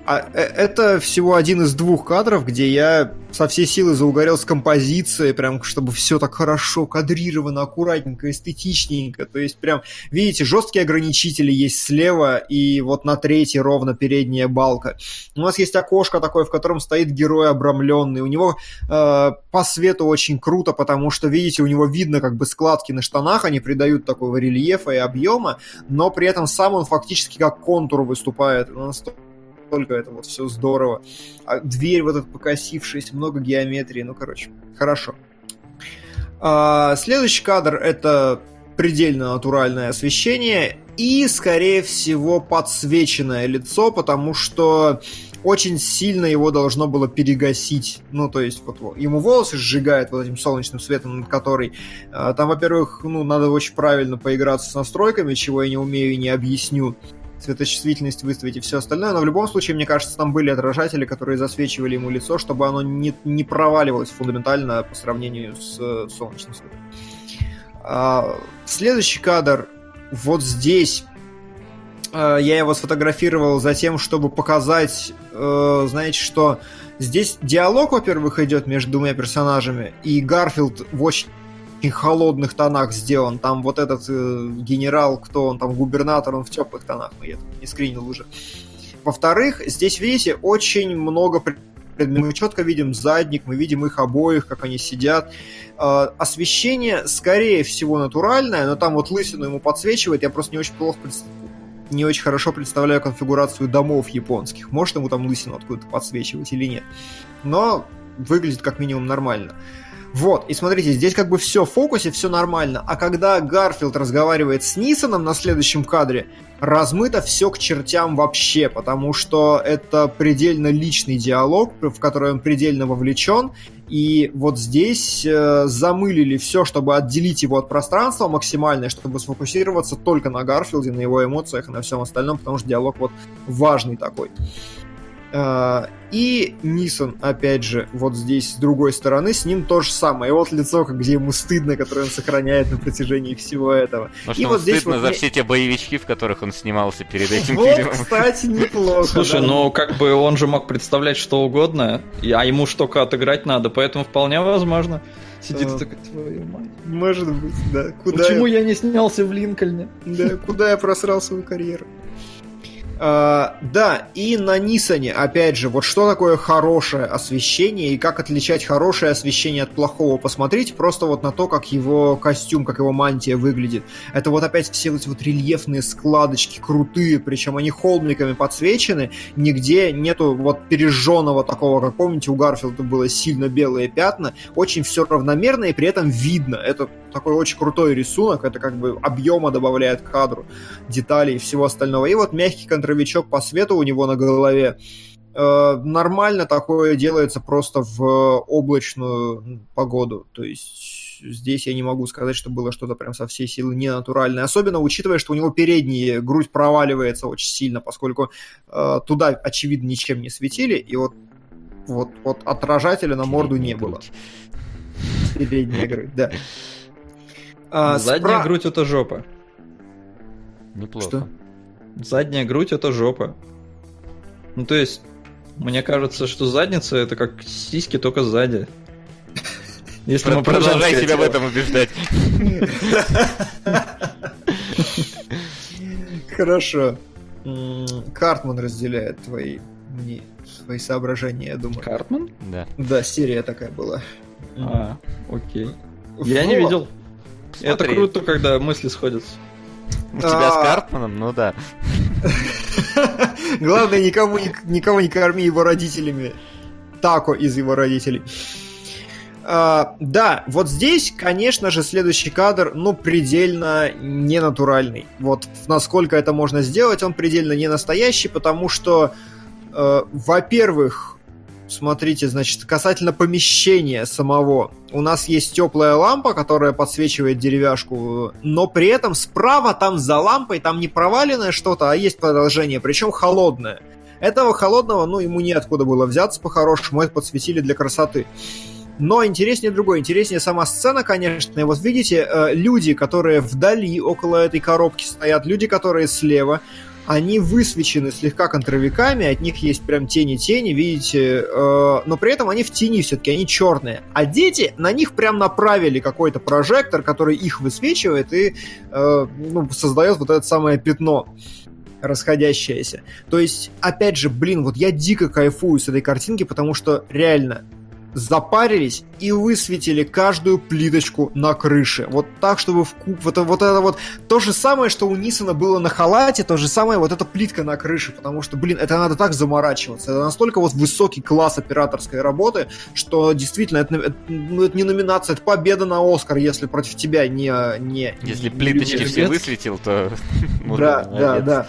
А, э, это всего один из двух кадров, где я со всей силы заугорел с композицией, прям чтобы все так хорошо кадрировано, аккуратненько, эстетичненько. То есть прям, видите, жесткие ограничители есть слева, и вот на третьей ровно передняя балка. У нас есть окошко такое, в котором стоит герой обрамленный. У него э, по свету очень круто, потому что, видите, у него видно как бы складки на штанах, они придают такого рельефа и объема, но при этом сам он фактически как контур выступает. У нас только это вот все здорово. А дверь вот эта покосившаяся, много геометрии, ну, короче, хорошо. А, следующий кадр это предельно натуральное освещение и, скорее всего, подсвеченное лицо, потому что очень сильно его должно было перегасить. Ну, то есть, вот ему волосы сжигает вот этим солнечным светом, над который. А, там, во-первых, ну, надо очень правильно поиграться с настройками, чего я не умею и не объясню цветочувствительность выставить и все остальное, но в любом случае, мне кажется, там были отражатели, которые засвечивали ему лицо, чтобы оно не, не проваливалось фундаментально по сравнению с э, солнечным светом. А, следующий кадр вот здесь э, я его сфотографировал за тем, чтобы показать, э, знаете, что здесь диалог, во-первых, идет между двумя персонажами, и Гарфилд в очень очень холодных тонах сделан. Там вот этот э, генерал, кто он там, губернатор, он в теплых тонах, но я не скринил уже. Во-вторых, здесь, видите, очень много мы четко видим задник, мы видим их обоих, как они сидят. Э, освещение, скорее всего, натуральное, но там вот лысину ему подсвечивает. Я просто не очень плохо не очень хорошо представляю конфигурацию домов японских. Может ему там лысину откуда-то подсвечивать или нет. Но выглядит как минимум нормально. Вот, и смотрите, здесь как бы все в фокусе, все нормально. А когда Гарфилд разговаривает с Нисоном на следующем кадре, размыто все к чертям вообще, потому что это предельно личный диалог, в который он предельно вовлечен, и вот здесь э, замылили все, чтобы отделить его от пространства максимально, чтобы сфокусироваться только на Гарфилде, на его эмоциях и на всем остальном, потому что диалог вот важный такой. А, и Нисон, опять же, вот здесь с другой стороны, с ним то же самое. И вот лицо, где ему стыдно, которое он сохраняет на протяжении всего этого. Может, и вот здесь стыдно вот за все те боевички, в которых он снимался перед этим вот, фильмом. кстати, неплохо. Слушай, да. ну как бы он же мог представлять что угодно, а ему что только отыграть надо, поэтому вполне возможно. Сидит и такой, твою мать. Может быть, да. Куда Почему я... я не снялся в Линкольне? Да, куда я просрал свою карьеру? Uh, да, и на Нисане, опять же, вот что такое хорошее освещение и как отличать хорошее освещение от плохого. Посмотрите просто вот на то, как его костюм, как его мантия выглядит. Это вот опять все эти вот рельефные складочки крутые, причем они холмиками подсвечены, нигде нету вот пережженного такого, как помните, у Гарфилда было сильно белые пятна, очень все равномерно и при этом видно. Это такой очень крутой рисунок, это как бы объема добавляет кадру, деталей и всего остального. И вот мягкий контраст дровичок по свету у него на голове. Э, нормально такое делается просто в облачную погоду. То есть здесь я не могу сказать, что было что-то прям со всей силы ненатуральное. Особенно учитывая, что у него передняя грудь проваливается очень сильно, поскольку э, туда, очевидно, ничем не светили. И вот Вот, вот отражателя на морду не было. Передняя грудь, да. А, Задняя спра... грудь это жопа. Неплохо. Что? Задняя грудь это жопа. Ну, то есть, мне кажется, что задница это как сиськи, только сзади. Если мы продолжай себя в этом убеждать. Хорошо. Картман разделяет твои, свои соображения, я думаю. Картман? Да. Да, серия такая была. А, окей. Я не видел. Это круто, когда мысли сходятся. У тебя с а. Картманом? Ну да. Главное, никому, никого не корми его родителями. Тако из его родителей. Uh, да, вот здесь, конечно же, следующий кадр, ну, предельно ненатуральный. Вот насколько это можно сделать, он предельно не настоящий, потому что, uh, во-первых, смотрите, значит, касательно помещения самого, у нас есть теплая лампа, которая подсвечивает деревяшку, но при этом справа там за лампой, там не проваленное что-то, а есть продолжение, причем холодное. Этого холодного, ну, ему неоткуда было взяться по-хорошему, это подсветили для красоты. Но интереснее другое, интереснее сама сцена, конечно. И вот видите, э, люди, которые вдали около этой коробки стоят, люди, которые слева, они высвечены слегка контровиками, от них есть прям тени-тени, видите, э, но при этом они в тени все-таки, они черные. А дети, на них прям направили какой-то прожектор, который их высвечивает и э, ну, создает вот это самое пятно расходящееся. То есть, опять же, блин, вот я дико кайфую с этой картинки, потому что реально запарились и высветили каждую плиточку на крыше. Вот так, чтобы в куб... Вот, вот это вот то же самое, что у Нисона было на халате, то же самое вот эта плитка на крыше, потому что, блин, это надо так заморачиваться. Это настолько вот высокий класс операторской работы, что действительно это, это, ну, это не номинация, это победа на Оскар, если против тебя не... не если не, плиточки все высветил, то... Да, да, да.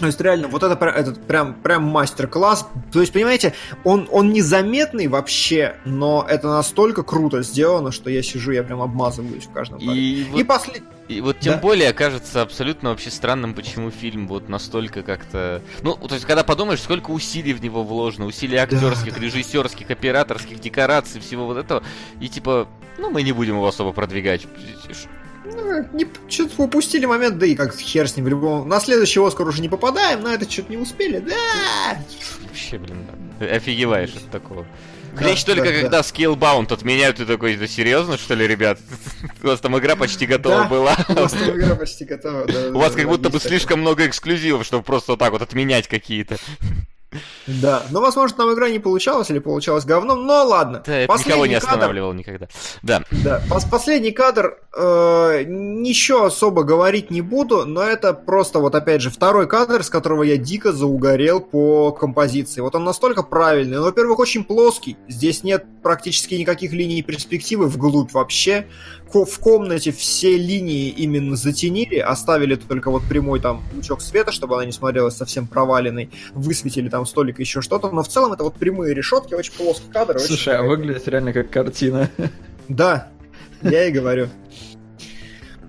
То есть реально, вот это этот прям, прям мастер-класс. То есть, понимаете, он, он незаметный вообще, но это настолько круто сделано, что я сижу, я прям обмазываюсь в каждом паре. И, вот, и, послед... и вот тем да? более кажется абсолютно вообще странным, почему фильм вот настолько как-то... Ну, то есть, когда подумаешь, сколько усилий в него вложено, усилий актерских, да. режиссерских, операторских, декораций, всего вот этого, и типа, ну, мы не будем его особо продвигать не, что-то упустили момент, да и как хер с ним. В любом... На следующий Оскар уже не попадаем, на это что-то не успели. Да! Вообще, блин, да. офигеваешь от такого. Клещ да, только да, когда да. Scalebound отменяют, ты такой, это серьезно, что ли, ребят? У вас там игра почти готова была. У вас там игра почти готова, да. У вас как будто бы слишком много эксклюзивов, чтобы просто так вот отменять какие-то. Да, но, возможно, там игра не получалась или получалась говном, но ладно. Да, это никого не останавливал никогда. Да. Да, последний кадр, э, ничего особо говорить не буду, но это просто вот опять же второй кадр, с которого я дико заугорел по композиции. Вот он настолько правильный, он, во-первых, очень плоский, здесь нет практически никаких линий перспективы вглубь вообще, в комнате все линии именно затенили, оставили только вот прямой там лучок света, чтобы она не смотрелась совсем проваленной, высветили там столик еще что-то, но в целом это вот прямые решетки, очень плоский кадр. Слушай, а выглядит реально как картина. Да, я и говорю.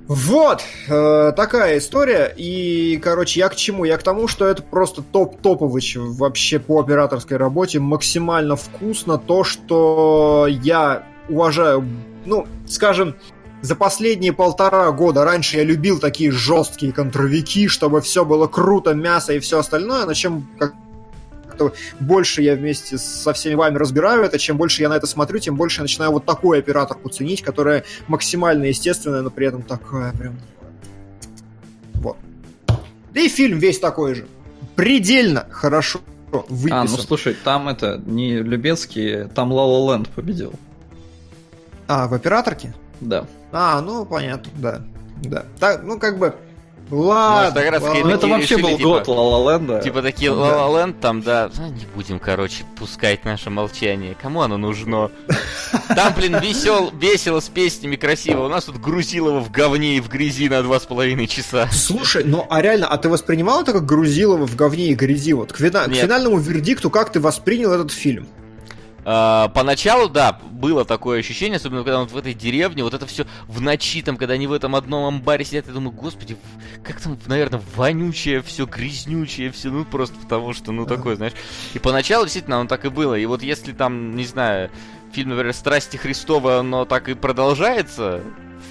Вот, э, такая история. И, короче, я к чему? Я к тому, что это просто топ-топовый вообще по операторской работе. Максимально вкусно. То, что я уважаю ну, скажем, за последние полтора года раньше я любил такие жесткие контровики, чтобы все было круто, мясо и все остальное, но чем как-то больше я вместе со всеми вами разбираю это, чем больше я на это смотрю, тем больше я начинаю вот такую операторку ценить, которая максимально естественная, но при этом такая прям... Вот. Да и фильм весь такой же. Предельно хорошо выписан. А, ну слушай, там это не Любецкий, там Ла Ла Ленд победил. А, в операторке? Да. А, ну понятно, да. Да. Так, ну как бы. Ладно, ну, ладно. Ну, это вообще решили, был типа, год Ла Ленда. Типа такие Ла Ла Ленд там, да, ну, не будем, короче, пускать наше молчание. Кому оно нужно? Там, блин, весел, весело с песнями, красиво. У нас тут Грузилова в говне и в грязи на два с половиной часа. Слушай, ну а реально, а ты воспринимал это как Грузилова в говне и грязи? Вот к, фина- к финальному вердикту как ты воспринял этот фильм? Uh, поначалу, да, было такое ощущение, особенно когда вот в этой деревне, вот это все в ночи, там, когда они в этом одном амбаре сидят, я думаю, господи, как там, наверное, вонючее все, грязнючее все, ну, просто потому что, ну, такое, знаешь. И поначалу, действительно, оно так и было. И вот если там, не знаю, фильм, например, «Страсти Христова», оно так и продолжается,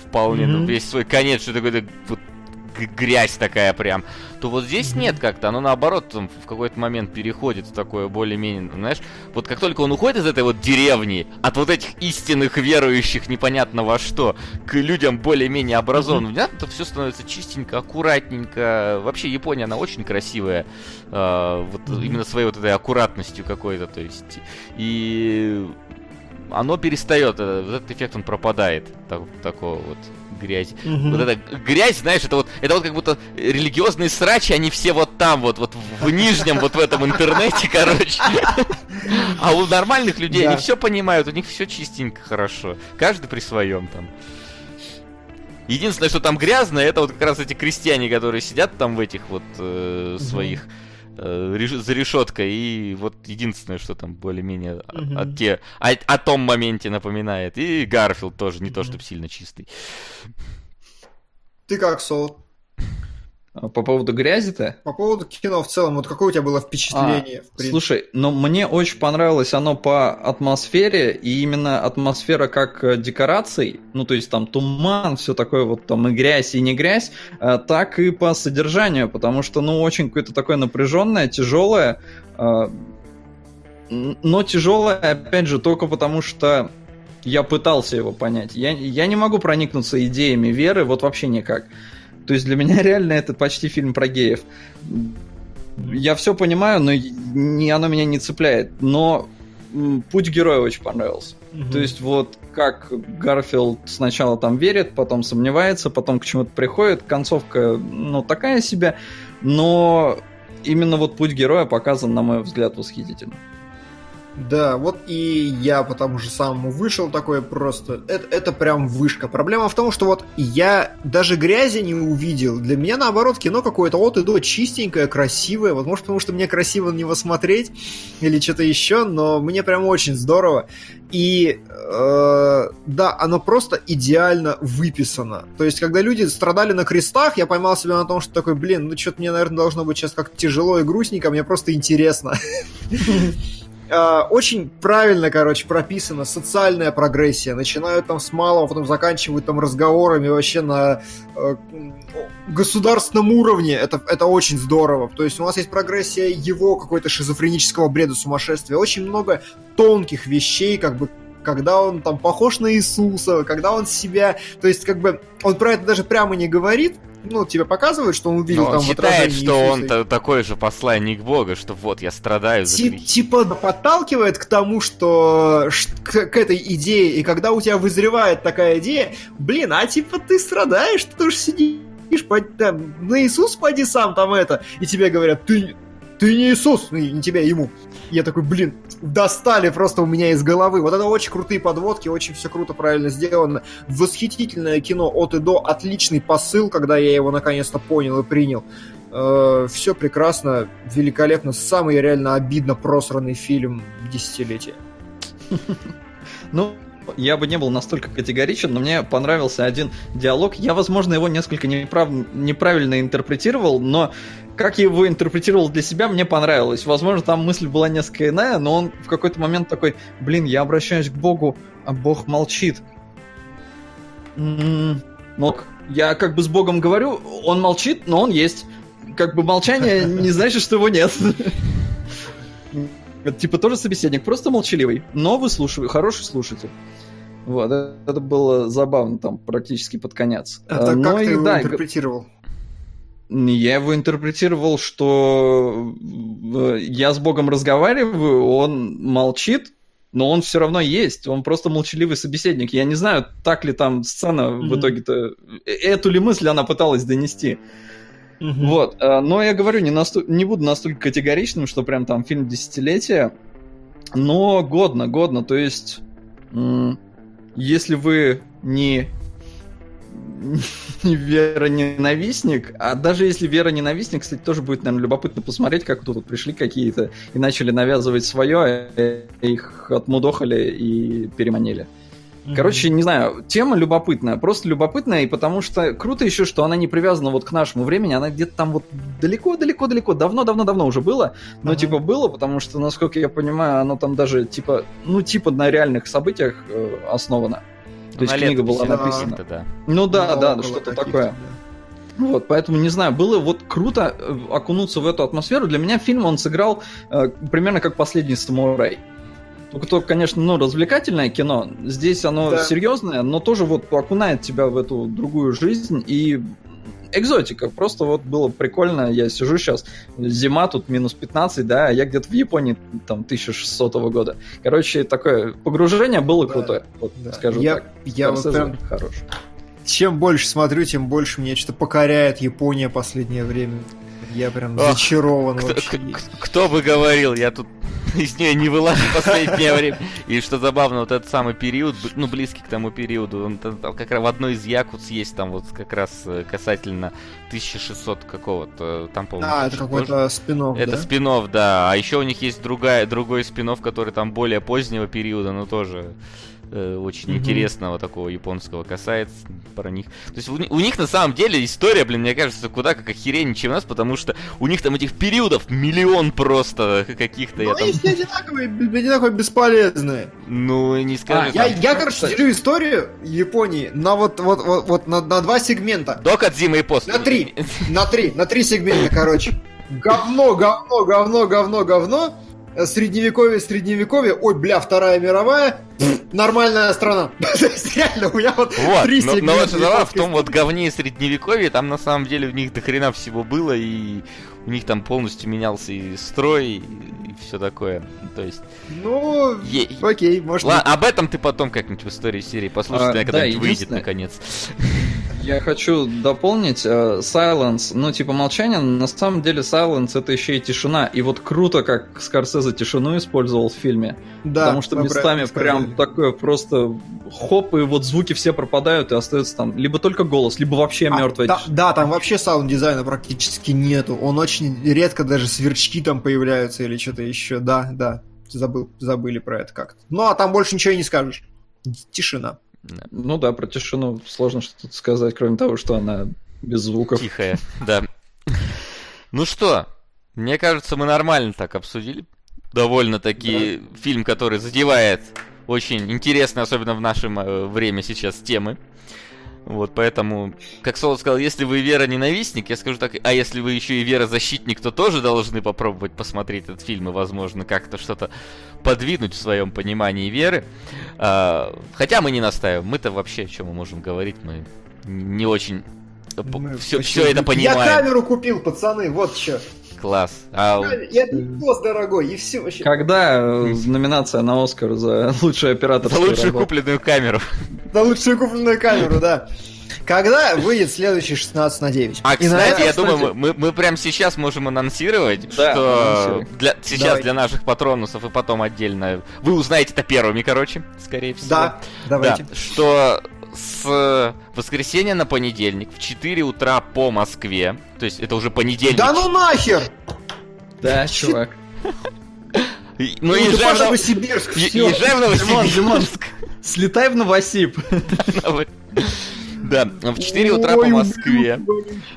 вполне, mm-hmm. ну, весь свой конец, что такое вот грязь такая прям, то вот здесь нет как-то, оно наоборот там, в какой-то момент переходит в такое более-менее, знаешь, вот как только он уходит из этой вот деревни, от вот этих истинных верующих непонятно во что, к людям более-менее образованным, mm-hmm. то все становится чистенько, аккуратненько, вообще Япония, она очень красивая, э, вот mm-hmm. именно своей вот этой аккуратностью какой-то, то есть, и оно перестает, э, этот эффект он пропадает, так, такого вот грязь. Угу. Вот эта грязь, знаешь, это вот, это вот как будто религиозные срачи, они все вот там, вот, вот в нижнем, вот в этом интернете, короче. А у нормальных людей они все понимают, у них все чистенько, хорошо. Каждый при своем там. Единственное, что там грязно, это вот как раз эти крестьяне, которые сидят там в этих вот э, своих э, за решеткой. И вот единственное, что там более-менее mm-hmm. о, те, о, о том моменте напоминает. И Гарфилд тоже не mm-hmm. то, чтобы сильно чистый. Ты как, Сол? А по поводу грязи-то? По поводу кино в целом, вот какое у тебя было впечатление? А, слушай, ну мне очень понравилось оно по атмосфере, и именно атмосфера как э, декораций, ну то есть там туман, все такое вот там и грязь, и не грязь, э, так и по содержанию, потому что ну очень какое-то такое напряженное, тяжелое, э, но тяжелое, опять же, только потому что я пытался его понять. Я, я не могу проникнуться идеями веры, вот вообще никак. То есть для меня реально это почти фильм про геев. Я все понимаю, но не, оно меня не цепляет. Но путь героя очень понравился. Угу. То есть вот как Гарфилд сначала там верит, потом сомневается, потом к чему-то приходит, концовка, ну, такая себе, но именно вот путь героя показан, на мой взгляд, восхитительно. Да, вот и я по тому же самому вышел такой просто. Это, это прям вышка. Проблема в том, что вот я даже грязи не увидел. Для меня, наоборот, кино какое-то от и до чистенькое, красивое. Вот может, потому что мне красиво на него смотреть или что-то еще, но мне прям очень здорово. И э, да, оно просто идеально выписано. То есть, когда люди страдали на крестах, я поймал себя на том, что такой, блин, ну что-то мне, наверное, должно быть сейчас как тяжело и грустненько, мне просто интересно. э, очень правильно, короче, прописана социальная прогрессия. Начинают там с малого, потом заканчивают там разговорами вообще на э, государственном уровне. Это, это очень здорово. То есть у нас есть прогрессия его какой-то шизофренического бреда сумасшествия. Очень много тонких вещей, как бы когда он там похож на Иисуса, когда он себя... То есть, как бы, он про это даже прямо не говорит, ну, тебе показывают, что он увидел Но там он считает, что он такой же посланник Бога, что вот, я страдаю за Тип, Типа подталкивает к тому, что к, к этой идее, и когда у тебя вызревает такая идея, блин, а типа ты страдаешь, ты тоже сидишь, под, там, на Иисус поди сам там это, и тебе говорят, ты, ты не Иисус, ну, не тебя, ему. Я такой, блин, достали просто у меня из головы. Вот это очень крутые подводки, очень все круто, правильно сделано. Восхитительное кино от и до, отличный посыл, когда я его наконец-то понял и принял. Э, все прекрасно, великолепно, самый реально обидно просранный фильм десятилетия. Ну, я бы не был настолько категоричен, но мне понравился один диалог. Я, возможно, его несколько неправ... неправильно интерпретировал, но как я его интерпретировал для себя, мне понравилось. Возможно, там мысль была несколько иная, но он в какой-то момент такой, блин, я обращаюсь к Богу, а Бог молчит. М-м-м. Ну, я как бы с Богом говорю, он молчит, но он есть. Как бы молчание не значит, что его нет. Типа тоже собеседник, просто молчаливый, но выслушиваю, хороший слушатель. Вот, это было забавно там практически под конец. Это но как и, ты его да, интерпретировал? Я его интерпретировал, что э, я с Богом разговариваю, он молчит, но он все равно есть, он просто молчаливый собеседник. Я не знаю, так ли там сцена mm-hmm. в итоге-то... Э, эту ли мысль она пыталась донести. Вот, э, но я говорю, не, насту... не буду настолько категоричным, что прям там фильм десятилетия, но годно, годно, то есть если вы не не Вера ненавистник, а даже если Вера ненавистник, кстати, тоже будет, наверное, любопытно посмотреть, как тут пришли какие-то и начали навязывать свое, э, их отмудохали и переманили. Короче, не знаю, тема любопытная, просто любопытная, и потому что круто еще, что она не привязана вот к нашему времени, она где-то там вот далеко-далеко-далеко, давно-давно-давно уже было, но ага. типа было, потому что, насколько я понимаю, оно там даже типа, ну типа на реальных событиях э, основано. То есть книга была написана. Да. Ну да, ну, да, что-то такое. Да. Вот, поэтому не знаю, было вот круто э, окунуться в эту атмосферу. Для меня фильм он сыграл э, примерно как последний самурай. Только, только, конечно, ну, развлекательное кино. Здесь оно да. серьезное, но тоже вот окунает тебя в эту другую жизнь и экзотика. Просто вот было прикольно. Я сижу сейчас, зима тут минус 15, да, а я где-то в Японии там 1600 года. Короче, такое погружение было да, крутое. Вот, да. скажу я, так. Я вот прям хорош. Чем больше смотрю, тем больше мне что-то покоряет Япония последнее время. Я прям Ох, зачарован кто, вообще. Кто бы говорил, я тут из нее не вылазит в последнее время. И что забавно, вот этот самый период, ну, близкий к тому периоду, он там, как раз в одной из Якутс есть там вот как раз э, касательно 1600 какого-то, там, по-моему... А, это какой-то спин Это да? спин да. А еще у них есть другая, другой спин который там более позднего периода, но тоже э, очень mm-hmm. интересного такого японского касается про них. То есть у, у них на самом деле история, блин, мне кажется, куда как охереннее, чем у нас, потому что у них там этих периодов миллион просто каких-то. Ну, они там... все одинаковые, одинаковые бесполезные. Ну, не скажешь. А, я, я, короче, делю историю Японии на вот, вот, вот, вот на, на два сегмента. До Кадзима и после. На три, на три, на три сегмента, короче. Говно, говно, говно, говно, говно средневековье, средневековье, ой, бля, Вторая мировая, нормальная страна. Реально, у меня вот, вот три но, но вот в том вот говне средневековье, там на самом деле у них до хрена всего было, и у них там полностью менялся и строй, и, и все такое. То есть... Ну, е... окей, может Ладно, об этом ты потом как-нибудь в истории серии послушай, а, когда-нибудь да, выйдет наконец. Я хочу дополнить uh, Silence, ну типа молчание, на самом деле Silence это еще и тишина. И вот круто, как Скорсезе тишину использовал в фильме. Да, потому что местами прям такое просто хоп, и вот звуки все пропадают, и остается там либо только голос, либо вообще а, мертвая да, тишина. Да, там вообще саунд-дизайна практически нету. Он очень редко даже сверчки там появляются или что-то еще. Да, да, забыл, забыли про это как-то. Ну, а там больше ничего и не скажешь. Тишина. Да. Ну да, про тишину сложно что-то сказать, кроме того, что она без звуков. Тихая, да. Ну что, мне кажется, мы нормально так обсудили. Довольно-таки да. фильм, который задевает очень интересные, особенно в нашем э, время сейчас, темы. Вот, поэтому, как Соло сказал, если вы Вера ненавистник, я скажу так, а если вы еще и Вера защитник, то тоже должны попробовать посмотреть этот фильм и, возможно, как-то что-то подвинуть в своем понимании Веры. А, хотя мы не настаиваем, мы-то вообще, о чем мы можем говорить, мы не очень мы все, все это понимаем. Я камеру купил, пацаны, вот что. Класс. А... Я босс дорогой, и все вообще. Когда э, номинация на Оскар за лучшую оператор? За лучшую купленную камеру. За лучшую купленную камеру, да. Когда выйдет следующий 16 на 9? А, кстати, я думаю, мы, мы прямо сейчас можем анонсировать, да, что для, сейчас Давай. для наших патронусов и потом отдельно вы узнаете это первыми, короче, скорее всего. Да, давайте. Да, что с воскресенья на понедельник в 4 утра по Москве. То есть это уже понедельник. Да ну нахер! Да, чувак. Ну, езжай в Новосибирск. Езжай в Новосибирск. Слетай в Новосиб. Да, в 4 утра по Москве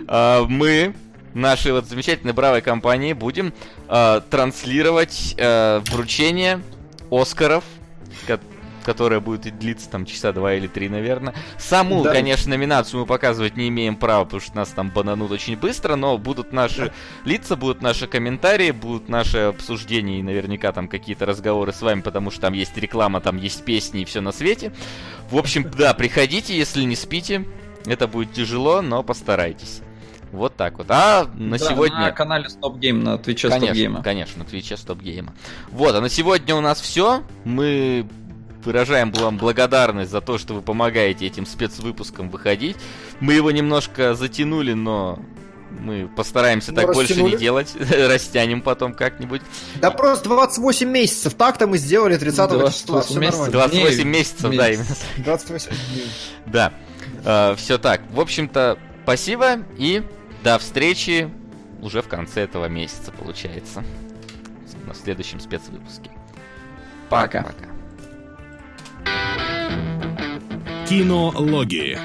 а, мы нашей вот замечательной бравой компании будем а, транслировать а, вручение Оскаров, которая будет длиться там часа два или три, наверное. Саму, да. конечно, номинацию мы показывать не имеем права, потому что нас там бананут очень быстро, но будут наши да. лица, будут наши комментарии, будут наши обсуждения и наверняка там какие-то разговоры с вами, потому что там есть реклама, там есть песни и все на свете. В общем, да, приходите, если не спите. Это будет тяжело, но постарайтесь. Вот так вот. А на да, сегодня... На канале Stop Game, на Твиче Stop Game. Конечно, на Твиче Stop Game. Вот, а на сегодня у нас все. Мы выражаем вам благодарность за то, что вы помогаете этим спецвыпускам выходить. Мы его немножко затянули, но Мы постараемся ну, так растянули. больше не делать. Растянем потом как-нибудь. Да просто 28 месяцев. Так-то мы сделали 30 числа. Все месяцев, 28 дней. месяцев, да, именно. 28 дней. Да. Uh, все так. В общем-то, спасибо и до встречи уже в конце этого месяца, получается. На следующем спецвыпуске. Пока. Пока. Кинологии.